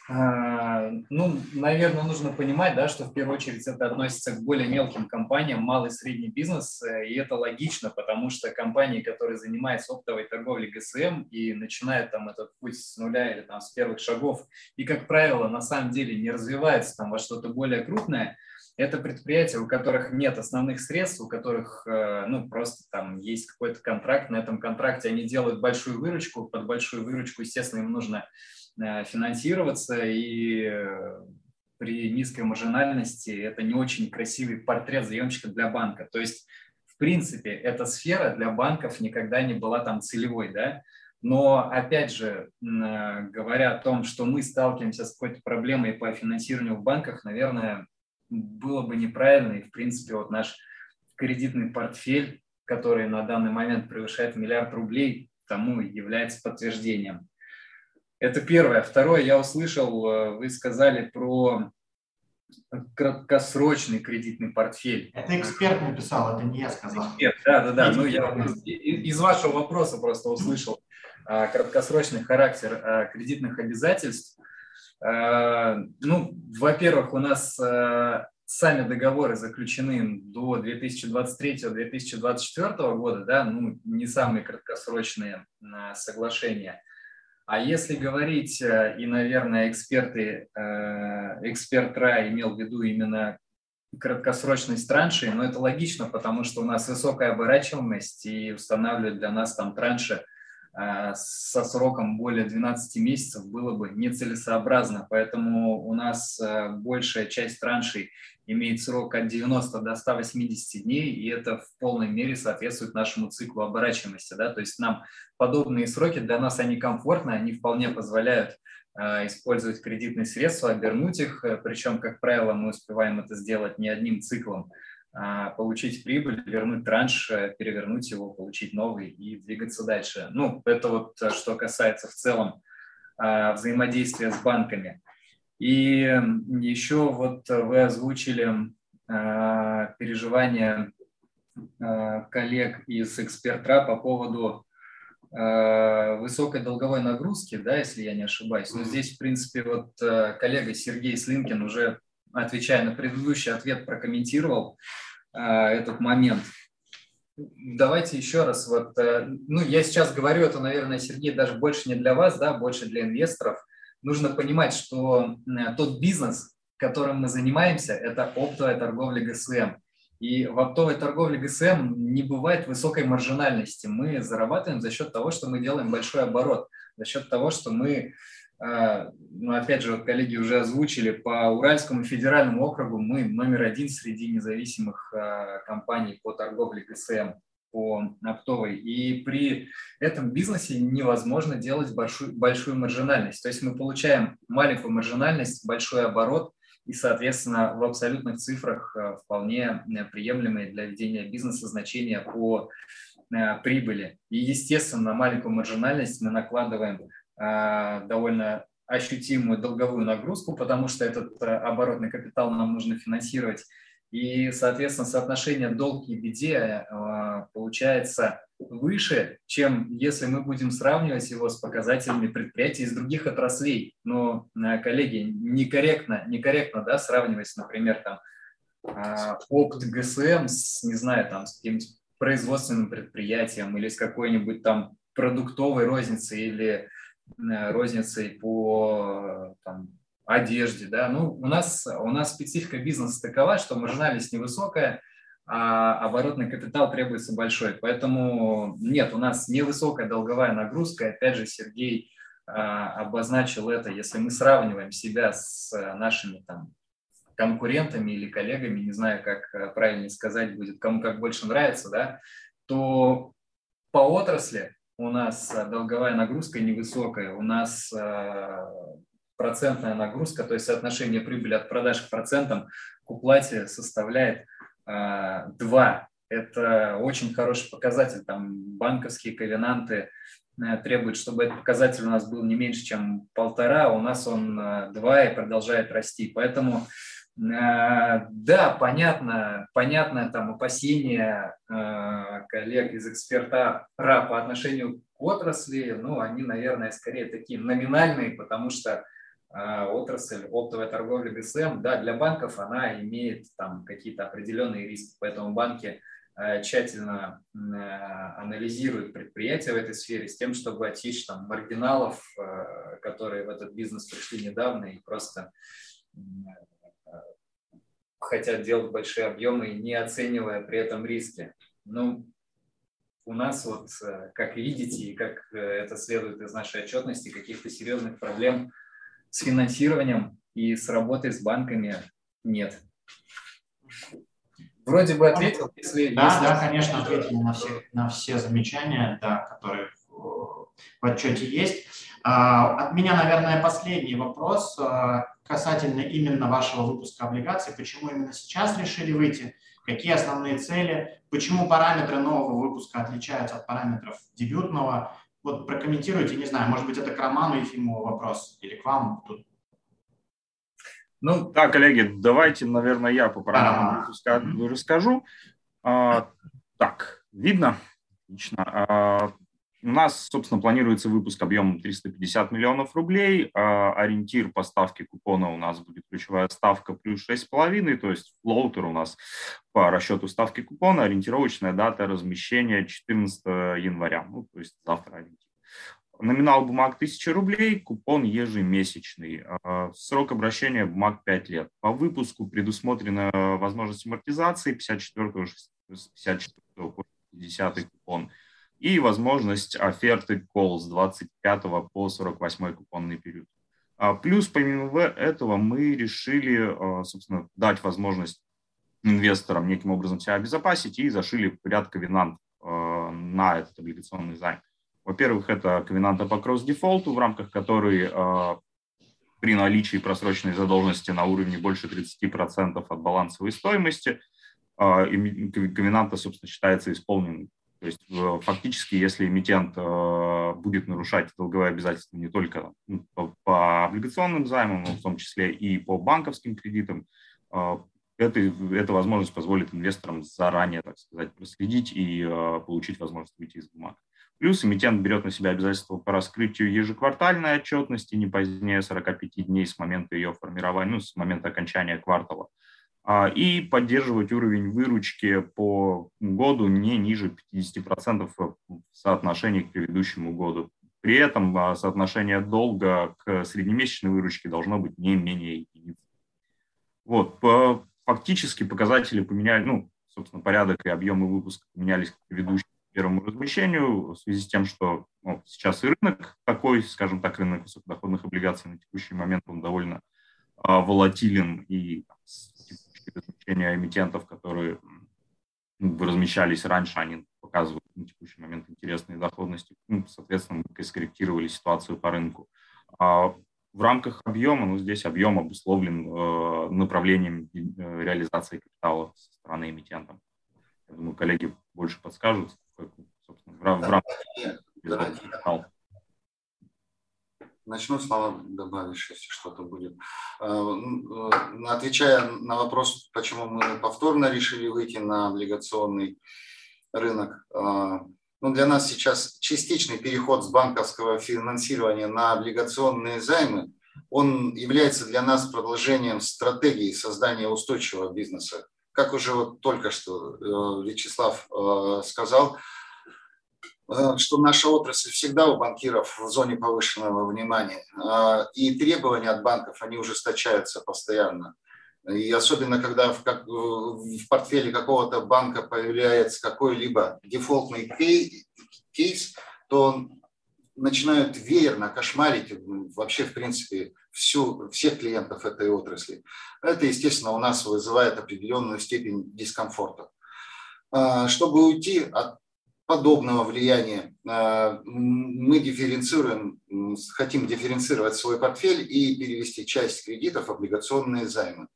А, ну, наверное, нужно понимать, да, что в первую очередь это относится к более мелким компаниям, малый и средний бизнес, э, и это логично, потому что компании, которые занимаются оптовой торговлей ГСМ и начинают там этот путь с нуля или там с первых шагов, и, как правило, на самом деле не развиваются там во что-то более крупное, это предприятия, у которых нет основных средств, у которых э, ну, просто там есть какой-то контракт, на этом контракте они делают большую выручку, под большую выручку, естественно, им нужно э, финансироваться, и э, при низкой маржинальности это не очень красивый портрет заемщика для банка. То есть, в принципе, эта сфера для банков никогда не была там целевой, да, но, опять же, говоря о том, что мы сталкиваемся с какой-то проблемой по финансированию в банках, наверное, было бы неправильно. И, в принципе, вот наш кредитный портфель, который на данный момент превышает миллиард рублей, тому является подтверждением. Это первое. Второе, я услышал, э, вы сказали про краткосрочный кредитный портфель. Это эксперт написал, это не я сказал. Эксперт, да, да, да. Ну, я из вашего вопроса просто услышал а, краткосрочный характер а, кредитных обязательств. Э, ну, во-первых, у нас э, сами договоры заключены до 2023-2024 года, да, ну, не самые краткосрочные э, соглашения. А если говорить, и, наверное, эксперты, эксперт РА имел в виду именно краткосрочность траншей, но это логично, потому что у нас высокая оборачиваемость и устанавливать для нас там транши – Э, со сроком более 12 месяцев было бы нецелесообразно. Поэтому у нас э, большая часть траншей имеет срок от 90 до 180 дней, и это в полной мере соответствует нашему циклу оборачиваемости. Да? То есть нам подобные сроки, для нас они комфортны, они вполне позволяют э, использовать кредитные средства, обернуть их, причем, как правило, мы успеваем это сделать не одним циклом, получить прибыль, вернуть транш, перевернуть его, получить новый и двигаться дальше. Ну, это вот э, что касается в целом а, взаимодействия с банками. И еще вот вы озвучили а, переживания коллег из экспертра по поводу высокой долговой нагрузки, да, если я не ошибаюсь. Но здесь, в принципе, вот э, коллега Сергей Слинкин уже отвечая на предыдущий ответ, прокомментировал э, этот момент. Давайте еще раз, вот, э, ну, я сейчас говорю это, наверное, Сергей, даже больше не для вас, да, больше для инвесторов. Нужно понимать, что э, тот бизнес, которым мы занимаемся, это оптовая торговля ГСМ. И в оптовой торговле ГСМ не бывает высокой маржинальности. Мы зарабатываем за счет того, что мы делаем большой оборот, за счет того, что мы ну, опять же, вот коллеги уже озвучили, по Уральскому федеральному округу мы номер один среди независимых а, компаний по торговле ГСМ, по оптовой. И при этом бизнесе невозможно делать большую, большую маржинальность. То есть мы получаем маленькую маржинальность, большой оборот, и, соответственно, в абсолютных цифрах вполне приемлемые для ведения бизнеса значения по прибыли. И, естественно, на маленькую маржинальность мы накладываем довольно ощутимую долговую нагрузку, потому что этот оборотный капитал нам нужно финансировать. И, соответственно, соотношение долг и беде получается выше, чем если мы будем сравнивать его с показателями предприятий из других отраслей. Но, э, коллеги, некорректно, некорректно да, сравнивать, например, там, а, опт ГСМ с, не знаю, там, с каким-нибудь производственным предприятием или с какой-нибудь там продуктовой розницей или э, розницей по там, одежде. Да? Ну, у, нас, у нас специфика бизнеса такова, что маржинальность невысокая – а оборотный капитал требуется большой. Поэтому нет, у нас невысокая долговая нагрузка. Опять же, Сергей а, обозначил это. Если мы сравниваем себя с нашими там, конкурентами или коллегами, не знаю, как э, правильно сказать будет, кому как больше нравится, да, то по отрасли у нас долговая нагрузка невысокая, у нас э, процентная нагрузка, то есть соотношение прибыли от продаж к процентам к уплате составляет а, два – это очень хороший показатель. Там банковские ковенанты э, требуют, чтобы этот показатель у нас был не меньше, чем полтора, у нас он э, два и продолжает расти. Поэтому э, да, понятно, понятно там опасения коллег из эксперта по отношению к отрасли, ну, они, наверное, скорее такие номинальные, потому что а, отрасль оптовой торговли ГСМ, да, для банков она имеет там какие-то определенные риски, поэтому банки а, тщательно а, анализируют предприятия в этой сфере с тем, чтобы отсечь там маргиналов, которые в этот бизнес пришли недавно и просто хотят делать большие объемы, не оценивая при этом риски. Ну, у нас вот, как видите, и как э, это следует из нашей отчетности, каких-то серьезных проблем с финансированием и с работой с банками нет. Вроде бы ответил, если... Да, если... да, конечно, ответил на все, на все замечания, да, которые в, в отчете есть. А, от меня, наверное, последний вопрос а, касательно именно вашего выпуска облигаций. Почему именно сейчас решили выйти? Какие основные цели? Почему параметры нового выпуска отличаются от параметров дебютного? Вот прокомментируйте, не знаю, может быть, это к Роману Ефимову вопрос или к вам тут. Ну, да, коллеги, давайте, наверное, я по параметрам а, расскажу. А, так, видно? Отлично. А, у нас, собственно, планируется выпуск объемом 350 миллионов рублей. А, ориентир по ставке купона у нас будет ключевая ставка плюс 6,5, то есть флоутер у нас по расчету ставки купона, ориентировочная дата размещения 14 января, ну, то есть завтра ориентир. Номинал бумаг 1000 рублей, купон ежемесячный. А, срок обращения бумаг 5 лет. По выпуску предусмотрена возможность амортизации 54 54 по 50 купон и возможность оферты call с 25 по 48 купонный период. А, плюс, помимо этого, мы решили, а, собственно, дать возможность инвесторам неким образом себя обезопасить и зашили ряд ковенант а, на этот облигационный займ. Во-первых, это ковенанта по кросс-дефолту, в рамках которой при наличии просроченной задолженности на уровне больше 30% от балансовой стоимости, ковенанта, собственно, считается исполненным то есть э, фактически, если эмитент э, будет нарушать долговые обязательства не только ну, по облигационным займам, но в том числе и по банковским кредитам, э, это, эта возможность позволит инвесторам заранее, так сказать, проследить и получить возможность выйти из бумаг. Плюс эмитент берет на себя обязательство по раскрытию ежеквартальной отчетности не позднее 45 дней с момента ее формирования, ну, с момента окончания квартала. И поддерживать уровень выручки по году не ниже 50% в соотношении к предыдущему году. При этом а, соотношение долга к среднемесячной выручке должно быть не менее единицы. Вот, фактически показатели поменяли, ну, собственно, порядок и объемы выпуска поменялись к предыдущему первому размещению в связи с тем, что ну, сейчас и рынок такой, скажем так, рынок высокодоходных облигаций на текущий момент он довольно а, волатилен и размещения эмитентов, которые ну, размещались раньше, они показывают на текущий момент интересные доходности. Ну, соответственно, мы скорректировали ситуацию по рынку. А в рамках объема, ну, здесь объем обусловлен э, направлением э, реализации капитала со стороны эмитента. Я думаю, коллеги больше подскажут, как, собственно, в, в рамках капитала. Начну снова добавишь, если что-то будет. Э, э, отвечая на вопрос, почему мы повторно решили выйти на облигационный рынок, э, ну, для нас сейчас частичный переход с банковского финансирования на облигационные займы, он является для нас продолжением стратегии создания устойчивого бизнеса. Как уже вот только что Вячеслав сказал, что наша отрасль всегда у банкиров в зоне повышенного внимания. Э, и требования от банков, они ужесточаются постоянно. И особенно, когда в, как, в портфеле какого-то банка появляется какой-либо дефолтный кейс, то начинают веерно кошмарить вообще, в принципе, всю, всех клиентов этой отрасли. Это, естественно, у нас вызывает определенную степень дискомфорта. Э, чтобы уйти от подобного влияния э, мы дифференцируем, хотим дифференцировать свой портфель и перевести часть кредитов в облигационные займы.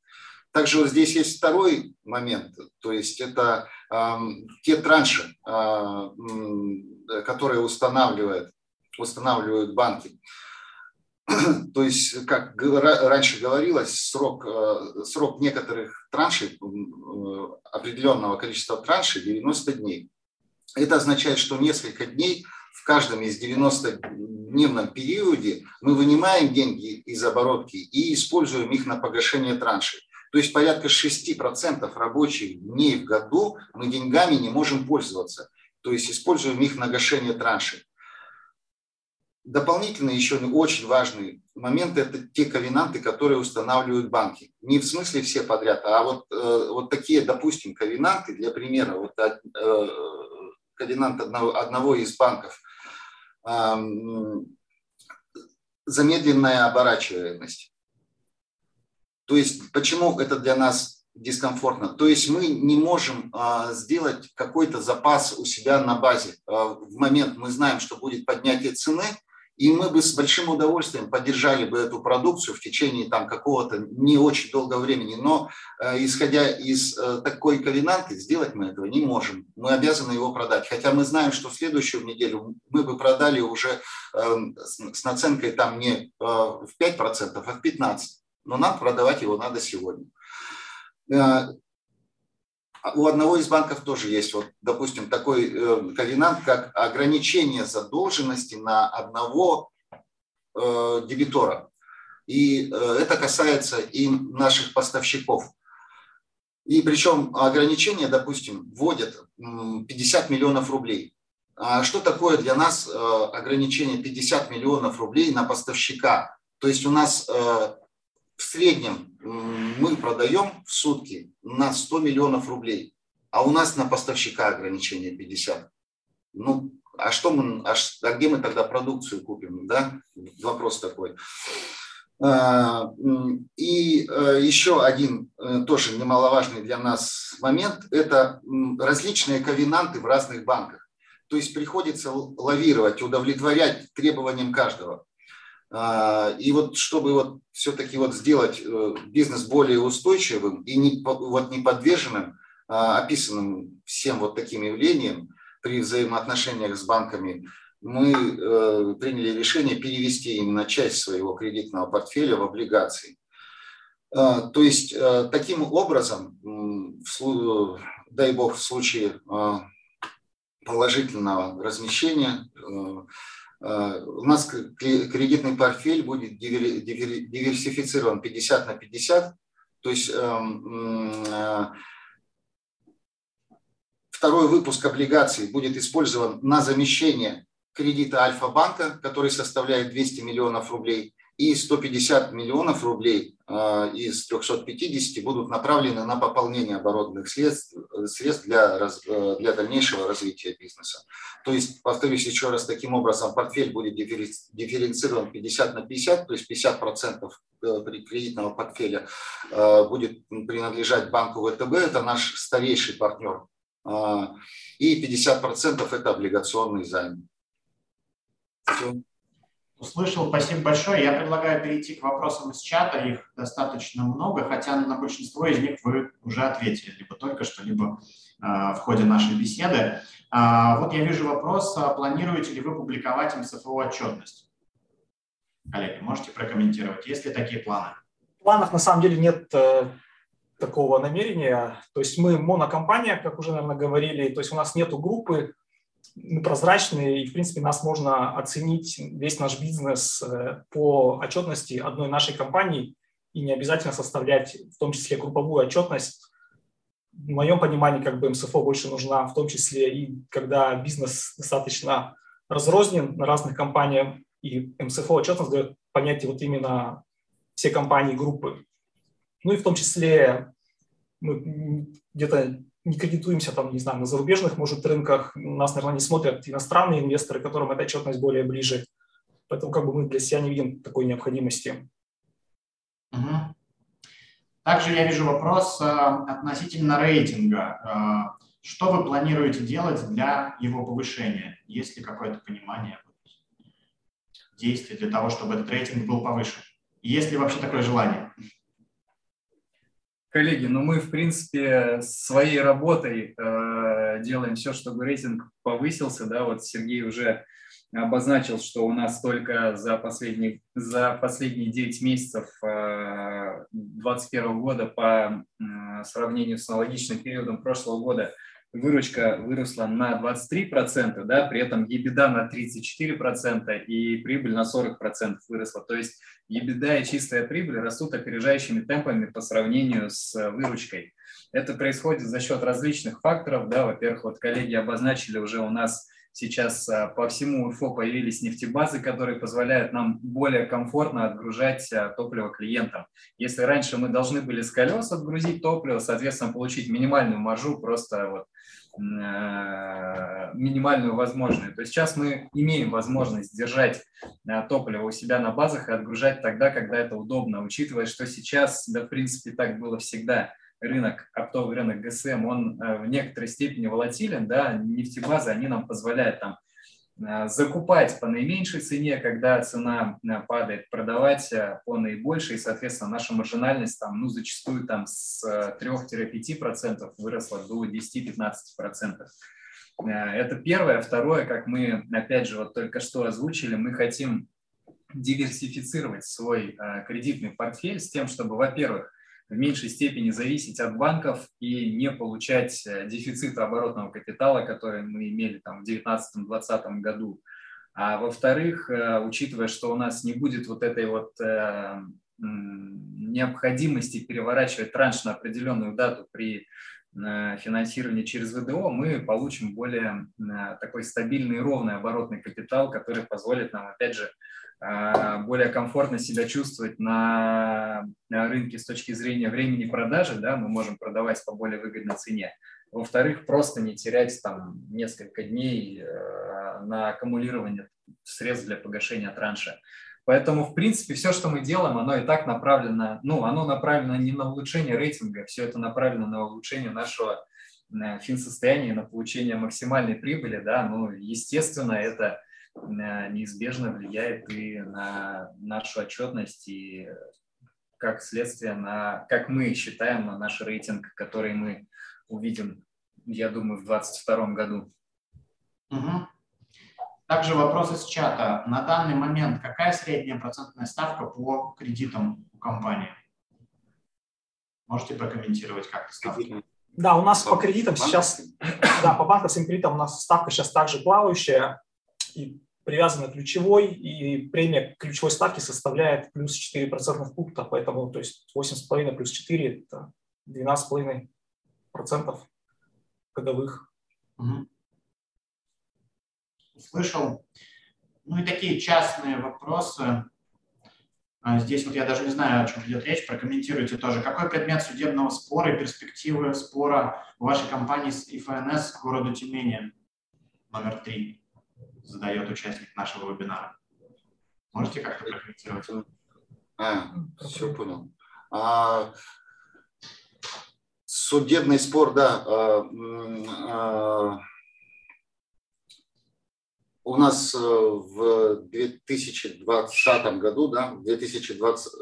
Также вот здесь есть второй момент, то есть это э, те транши, э, которые устанавливают, устанавливают банки. То есть, как раньше говорилось, срок, э, срок некоторых траншей, определенного количества траншей 90 дней. Это означает, что несколько дней в каждом из 90-дневном периоде мы вынимаем деньги из оборотки и используем их на погашение траншей. То есть порядка 6% рабочих дней в году мы деньгами не можем пользоваться. То есть используем их на гашение траншей. Дополнительно еще очень важный момент – это те ковенанты, которые устанавливают банки. Не в смысле все подряд, а вот, э, вот такие, допустим, ковенанты, для примера, вот, координант одного, одного из банков. Замедленная оборачиваемость. То есть почему это для нас дискомфортно? То есть мы не можем а, сделать какой-то запас у себя на базе. А, в момент мы знаем, что будет поднятие цены – и мы бы с большим удовольствием поддержали бы эту продукцию в течение там какого-то не очень долгого времени. Но э, исходя из э, такой ковенанты, сделать мы этого не можем. Мы обязаны его продать. Хотя мы знаем, что в следующую неделю мы бы продали уже э, с наценкой там не э, в 5%, а в 15%. Но нам продавать его надо сегодня. А у одного из банков тоже есть, вот, допустим, такой э, ковенант, как ограничение задолженности на одного э, дебитора. И э, это касается и наших поставщиков. И причем ограничение, допустим, вводят 50 миллионов рублей. А что такое для нас э, ограничение 50 миллионов рублей на поставщика? То есть у нас э, в среднем мы продаем в сутки на 100 миллионов рублей, а у нас на поставщика ограничение 50. Ну, а что мы, а, а где мы тогда продукцию купим, да? Вопрос такой. А, и э, еще один э, тоже немаловажный для нас момент – это различные ковенанты в разных банках. То есть приходится лавировать, удовлетворять требованиям каждого. А, и вот чтобы вот все-таки вот сделать э, бизнес более устойчивым и не, вот не подверженным а, описанным всем вот таким явлениям при взаимоотношениях с банками, мы э, приняли решение перевести именно часть своего кредитного портфеля в облигации. А, то есть э, таким образом, дай бог, в случае положительного размещения у нас кредитный портфель будет диверсифицирован 50 на 50, то есть эм, э, второй выпуск облигаций будет использован на замещение кредита Альфа-банка, который составляет 200 миллионов рублей, и 150 миллионов рублей э, из 350 будут направлены на пополнение оборотных средств, средств для, э, для дальнейшего развития бизнеса. То есть, повторюсь еще раз, таким образом портфель будет дифференцирован 50 на 50, то есть 50 процентов э, кредитного портфеля будет принадлежать банку ВТБ, это наш старейший партнер, и 50 процентов это облигационный займ. Все. Услышал, спасибо большое. Я предлагаю перейти к вопросам из чата. Их достаточно много, хотя на большинство из них вы уже ответили, либо только что, либо э, в ходе нашей беседы. Э, вот я вижу вопрос, а планируете ли вы публиковать МСФО отчетность? Коллеги, можете прокомментировать, есть ли такие планы? Планах на самом деле нет э, такого намерения. То есть мы монокомпания, как уже, наверное, говорили, то есть у нас нету группы, мы прозрачные, и, в принципе, нас можно оценить весь наш бизнес э, по отчетности одной нашей компании и не обязательно составлять в том числе групповую отчетность. В моем понимании, как бы МСФО больше нужна, в том числе и когда бизнес достаточно разрознен на разных компаниях, и МСФО отчетность дает понятие вот именно все компании группы. Ну и в том числе мы где-то не кредитуемся там, не знаю, на зарубежных, может, рынках. Нас, наверное, не смотрят иностранные инвесторы, которым эта отчетность более ближе. Поэтому как бы мы для себя не видим такой необходимости. Угу. Также я вижу вопрос э, относительно рейтинга. Э, что вы планируете делать для его повышения? Есть ли какое-то понимание действий для того, чтобы этот рейтинг был повыше? Есть ли вообще такое желание? Коллеги, ну мы, в принципе, своей работой э, делаем все, чтобы рейтинг повысился. Да, вот Сергей уже обозначил, что у нас только за последние, за последние 9 месяцев 2021 э, года по э, сравнению с аналогичным периодом прошлого года выручка выросла на 23%, да, при этом EBITDA на 34% и прибыль на 40% выросла. То есть EBITDA и чистая прибыль растут опережающими темпами по сравнению с выручкой. Это происходит за счет различных факторов. Да. Во-первых, вот коллеги обозначили уже у нас сейчас а, по всему УФО появились нефтебазы, которые позволяют нам более комфортно отгружать а, топливо клиентам. Если раньше мы должны были с колес отгрузить топливо, соответственно, получить минимальную маржу просто вот Э, минимальную возможную. То есть сейчас мы имеем возможность держать э, топливо у себя на базах и отгружать тогда, когда это удобно, учитывая, что сейчас, да, в принципе, так было всегда, рынок, оптовый рынок ГСМ, он э, в некоторой степени волатилен, да, нефтебазы, они нам позволяют там Э, закупать по наименьшей цене, когда цена э, падает, продавать э, по наибольшей, и, соответственно, наша маржинальность там, ну, зачастую там с 3-5% выросла до 10-15%. Это первое. Второе, как мы, опять же, вот только что озвучили, мы хотим диверсифицировать свой кредитный портфель с тем, чтобы, во-первых, в меньшей степени зависеть от банков и не получать э, дефицит оборотного капитала, который мы имели там в 2019-2020 году. А во-вторых, э, учитывая, что у нас не будет вот этой вот э, необходимости переворачивать транш на определенную дату при финансировании через ВДО, мы получим более такой стабильный и ровный оборотный капитал, который позволит нам, опять же, более комфортно себя чувствовать на, на рынке с точки зрения времени продажи, да, мы можем продавать по более выгодной цене. Во-вторых, просто не терять там несколько дней э, на аккумулирование средств для погашения транша. Поэтому, в принципе, все, что мы делаем, оно и так направлено, ну, оно направлено не на улучшение рейтинга, все это направлено на улучшение нашего э, финсостояния, на получение максимальной прибыли, да, ну, естественно, это неизбежно влияет и на нашу отчетность и как следствие на, как мы считаем, на наш рейтинг, который мы увидим, я думаю, в 2022 году. Угу. Также вопрос из чата. На данный момент какая средняя процентная ставка по кредитам у компании? Можете прокомментировать как-то ставки? Да, у нас по кредитам сейчас, да, по банковским кредитам у нас ставка сейчас также плавающая и привязана ключевой, и премия ключевой ставки составляет плюс 4 процентных пункта, поэтому то есть 8,5 плюс 4 – это 12,5 процентов годовых. Угу. Услышал. Ну и такие частные вопросы. А здесь вот я даже не знаю, о чем идет речь, прокомментируйте тоже. Какой предмет судебного спора и перспективы спора вашей компании с ИФНС городу Тюмени номер три? Задает участник нашего вебинара. Можете как-то прокомментировать? А, все понял. А, судебный спор, да. А, а, у нас в 2020 году, да, в 2020,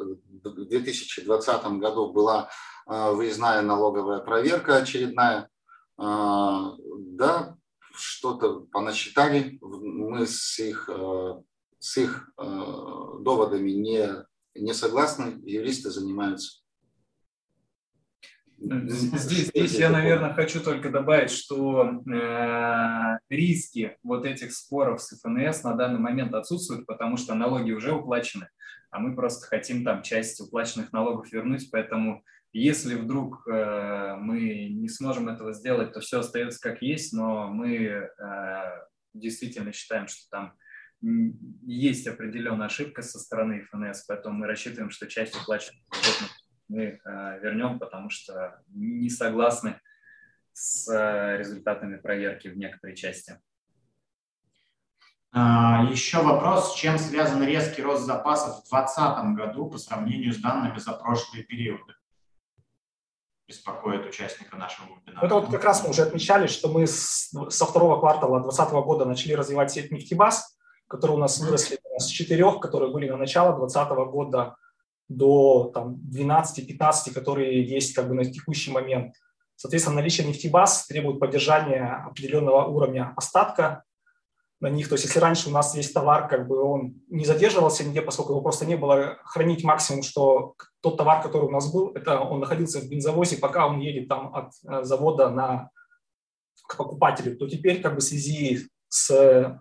в 2020 году была выездная налоговая проверка очередная. Да, что-то понасчитали, мы с их, с их доводами не, не согласны, юристы занимаются. Ну, здесь, здесь я, наверное, хочу только добавить, что э, риски вот этих споров с ФНС на данный момент отсутствуют, потому что налоги уже уплачены, а мы просто хотим там часть уплаченных налогов вернуть, поэтому если вдруг э, мы не сможем этого сделать, то все остается как есть, но мы э, действительно считаем, что там есть определенная ошибка со стороны ФНС, поэтому мы рассчитываем, что часть уплаченных мы э, вернем, потому что не согласны с э, результатами проверки в некоторой части. А, еще вопрос, с чем связан резкий рост запасов в 2020 году по сравнению с данными за прошлые периоды? Беспокоит участника нашего вебинара. Это вот как раз мы уже отмечали, что мы с, со второго квартала 2020 года начали развивать сеть нефтебаз, которые у нас выросли с четырех, которые были на начало 2020 года, до там, 12-15, которые есть как бы на текущий момент. Соответственно, наличие нефтебаз требует поддержания определенного уровня остатка на них. То есть если раньше у нас весь товар, как бы он не задерживался нигде, поскольку его просто не было, хранить максимум, что тот товар, который у нас был, это он находился в бензовозе, пока он едет там от э, завода на, к покупателю, то теперь как бы в связи с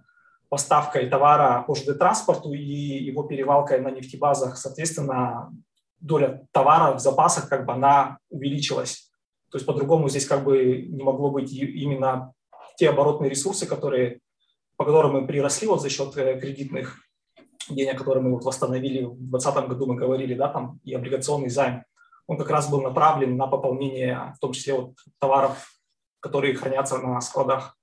поставкой товара по ЖД-транспорту и его перевалкой на нефтебазах, соответственно, доля товара в запасах как бы она увеличилась. То есть по-другому здесь как бы не могло быть именно те оборотные ресурсы, которые, по которым мы приросли вот за счет э, кредитных денег, которые мы вот восстановили в 2020 году, мы говорили, да, там и облигационный займ, он как раз был направлен на пополнение, в том числе вот товаров, которые хранятся на складах.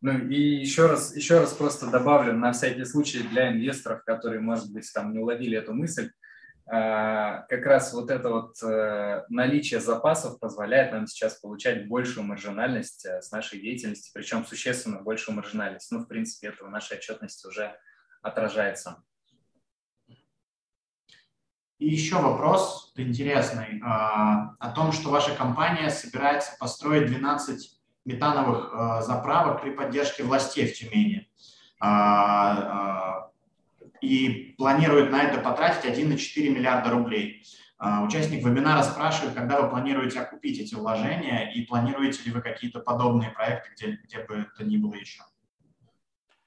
Ну и еще раз, еще раз просто добавлю на всякий случай для инвесторов, которые, может быть, там не уловили эту мысль, как раз вот это вот э, наличие запасов позволяет нам сейчас получать большую маржинальность э, с нашей деятельности, причем существенно большую маржинальность. Ну, в принципе, это в нашей отчетности уже отражается. И еще вопрос интересный а, о том, что ваша компания собирается построить 12 метановых э, заправок при поддержке властей в Тюмени. И планирует на это потратить 1,4 миллиарда рублей. А, участник вебинара спрашивает, когда вы планируете окупить эти вложения и планируете ли вы какие-то подобные проекты, где, где бы это ни было еще?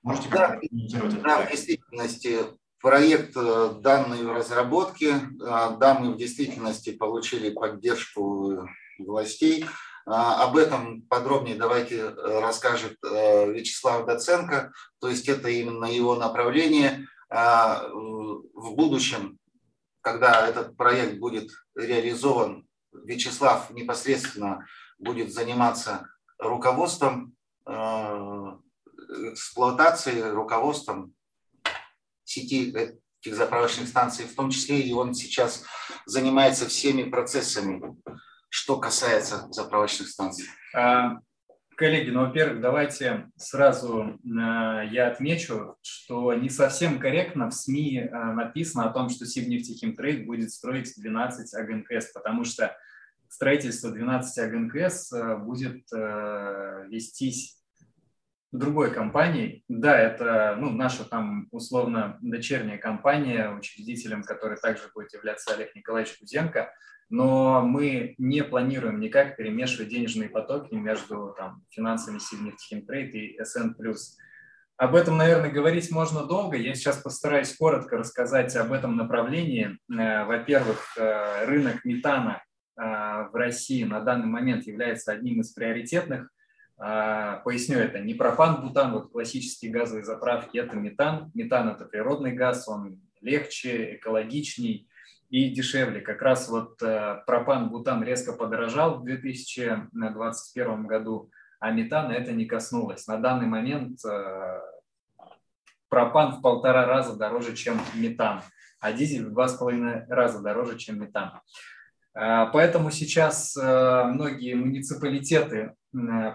Можете да, прокомментировать это? Да, в действительности проект э, данной в разработке, э, да, мы в действительности получили поддержку властей. А, об этом подробнее давайте э, расскажет э, Вячеслав Доценко. То есть это именно его направление. А, в будущем, когда этот проект будет реализован, Вячеслав непосредственно будет заниматься руководством э, эксплуатацией, руководством сети этих заправочных станций, в том числе и он сейчас занимается всеми процессами что касается заправочных станций? Коллеги, ну, во-первых, давайте сразу а, я отмечу, что не совсем корректно в СМИ а, написано о том, что Сибнефтехимтрейд будет строить 12 АГНКС, потому что строительство 12 АГНКС будет вестись другой компанией. Да, это ну, наша там условно дочерняя компания, учредителем которой также будет являться Олег Николаевич Кузенко – но мы не планируем никак перемешивать денежные потоки между там, финансами Сибнефтехимтрейд и СН+. Об этом, наверное, говорить можно долго. Я сейчас постараюсь коротко рассказать об этом направлении. Э, во-первых, э, рынок метана э, в России на данный момент является одним из приоритетных. Поясню это. Не пропан-бутан, вот классические газовые заправки, это метан. Метан – это природный газ, он легче, экологичней, и дешевле. Как раз вот э, пропан-бутан резко подорожал в 2021 году, а метана это не коснулось. На данный момент э, пропан в полтора раза дороже, чем метан, а дизель в два с половиной раза дороже, чем метан. Э, поэтому сейчас многие муниципалитеты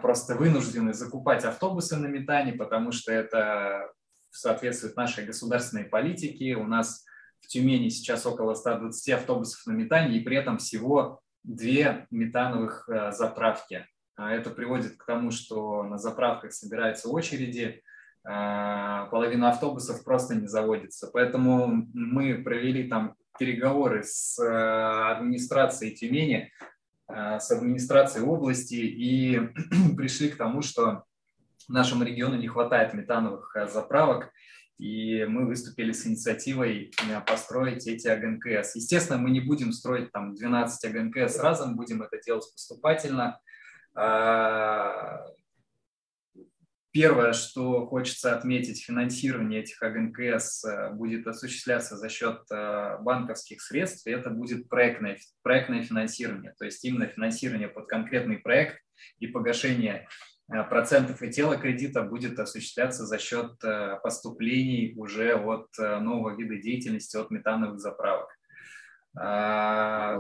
просто вынуждены закупать автобусы на метане, потому что это соответствует нашей государственной политике. У нас в Тюмени сейчас около 120 автобусов на метане, и при этом всего две метановых э, заправки. А это приводит к тому, что на заправках собираются очереди, а, половина автобусов просто не заводится. Поэтому мы провели там переговоры с э, администрацией Тюмени, э, с администрацией области и пришли к тому, что нашему региону не хватает метановых заправок, и мы выступили с инициативой э, построить эти АГНКС. Естественно, мы не будем строить там 12 АГНКС разом, будем это делать поступательно. А, первое, что хочется отметить, финансирование этих АГНКС э, будет осуществляться за счет э, банковских средств, и это будет проектное, проектное финансирование, то есть именно финансирование под конкретный проект и погашение процентов и тела кредита будет осуществляться за счет э, поступлений уже от э, нового вида деятельности, от метановых заправок. А,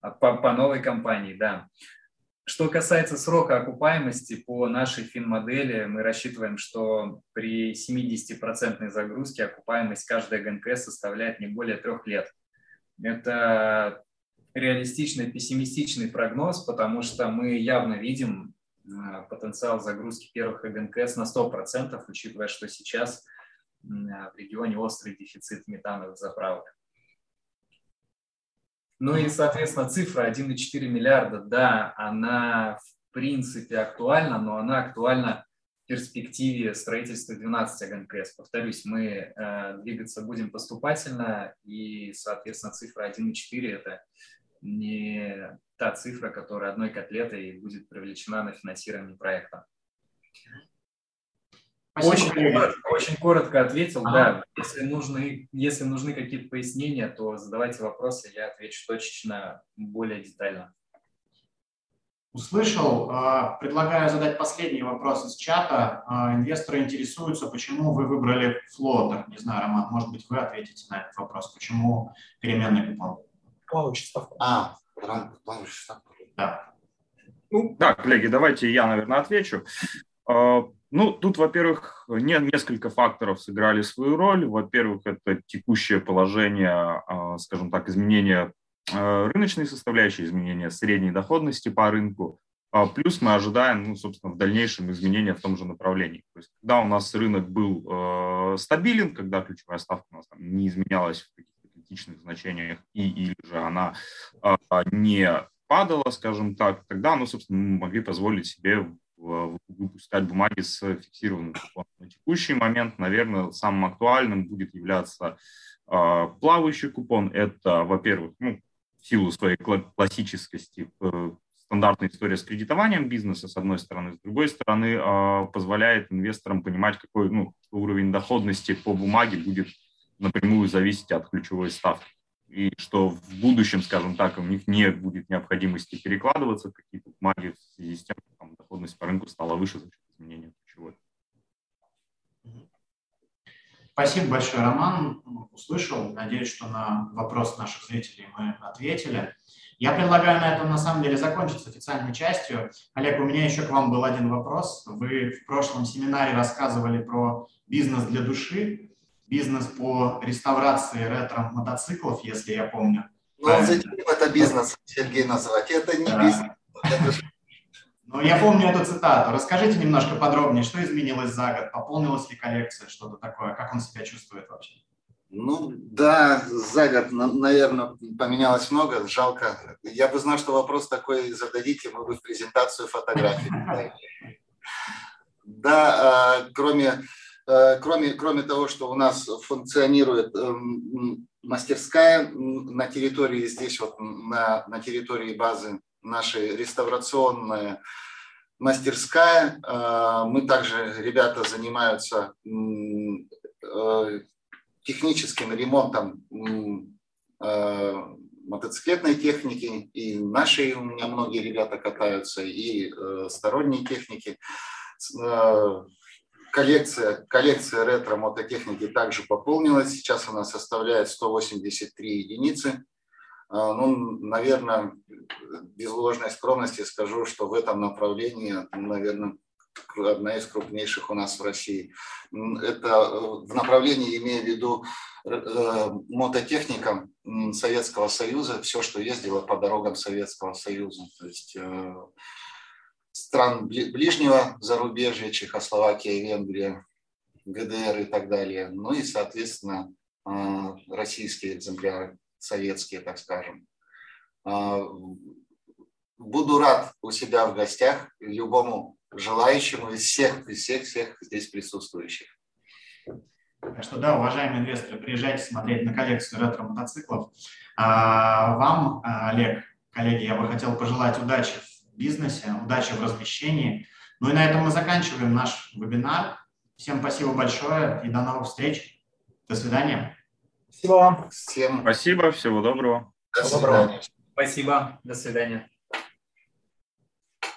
по, по новой компании, да. Что касается срока окупаемости, по нашей фин-модели мы рассчитываем, что при 70% загрузке окупаемость каждой ГНК составляет не более трех лет. Это реалистичный, пессимистичный прогноз, потому что мы явно видим потенциал загрузки первых ЭГНКС на 100%, учитывая, что сейчас в регионе острый дефицит метановых заправок. Ну и, соответственно, цифра 1,4 миллиарда, да, она в принципе актуальна, но она актуальна в перспективе строительства 12 АГНКС. Повторюсь, мы э, двигаться будем поступательно, и, соответственно, цифра 1,4 – это не та цифра, которая одной котлетой будет привлечена на финансирование проекта. очень, коротко, очень коротко ответил, ага. да. Если нужны, если нужны какие-то пояснения, то задавайте вопросы, я отвечу точечно, более детально. Услышал. А, предлагаю задать последний вопрос из чата. А, инвесторы интересуются, почему вы выбрали флотер. Не знаю, Роман, может быть, вы ответите на этот вопрос. Почему переменный купон? Плавающий ставку. А, плавающий ставку. Да. Ну, да, коллеги, давайте я, наверное, отвечу. А, ну, тут, во-первых, не, несколько факторов сыграли свою роль. Во-первых, это текущее положение, а, скажем так, изменения а, рыночной составляющей, изменения средней доходности по рынку. Плюс мы ожидаем, ну, собственно, в дальнейшем изменения в том же направлении. То есть, когда у нас рынок был стабилен, когда ключевая ставка у нас там, не изменялась в каких-то критичных значениях, и или же она э, не падала, скажем так, тогда, ну, собственно, мы могли позволить себе выпускать бумаги с фиксированным купоном. На текущий момент, наверное, самым актуальным будет являться э, плавающий купон. Это, во-первых, ну, в силу своей классическости э, стандартная история с кредитованием бизнеса, с одной стороны, с другой стороны, э, позволяет инвесторам понимать, какой ну, уровень доходности по бумаге будет напрямую зависеть от ключевой ставки и что в будущем, скажем так, у них не будет необходимости перекладываться какие-то бумаги в связи с тем, что там, доходность по рынку стала выше за счет изменения ключевой. Спасибо большое, Роман. Услышал. Надеюсь, что на вопрос наших зрителей мы ответили. Я предлагаю на этом, на самом деле, закончить с официальной частью. Олег, у меня еще к вам был один вопрос. Вы в прошлом семинаре рассказывали про бизнес для души бизнес по реставрации ретро-мотоциклов, если я помню. Ну, зачем это бизнес, Сергей, назвать? Это не да. бизнес. Ну, я помню эту цитату. Расскажите немножко подробнее, что изменилось за год? Пополнилась ли коллекция, что-то такое? Как он себя чувствует вообще? Ну, да, за год, наверное, поменялось много. Жалко. Я бы знал, что вопрос такой зададите, мы бы в презентацию фотографии. Да, а, кроме Э, кроме, кроме того, что у нас функционирует эм, мастерская на территории здесь, вот на, на территории базы нашей реставрационная мастерская. Э, мы также, ребята занимаются э, техническим ремонтом мотоциклетной техники, и наши у меня многие ребята катаются, и сторонние техники коллекция, коллекция ретро-мототехники также пополнилась. Сейчас она составляет 183 единицы. Ну, наверное, без ложной скромности скажу, что в этом направлении, наверное, одна из крупнейших у нас в России. Это в направлении, имея в виду э, мототехника Советского Союза, все, что ездило по дорогам Советского Союза. То есть э, стран ближнего зарубежья, Чехословакия, Венгрия, ГДР и так далее. Ну и, соответственно, российские экземпляры, советские, так скажем. Буду рад у себя в гостях любому желающему из всех, из всех, всех здесь присутствующих. Так что да, уважаемые инвесторы, приезжайте смотреть на коллекцию ретро-мотоциклов. А, вам, а, Олег, коллеги, я бы хотел пожелать удачи в бизнесе, удачи в размещении. Ну и на этом мы заканчиваем наш вебинар. Всем спасибо большое и до новых встреч. До свидания. Спасибо вам. Всем спасибо, всего доброго. До свидания. Спасибо, до свидания.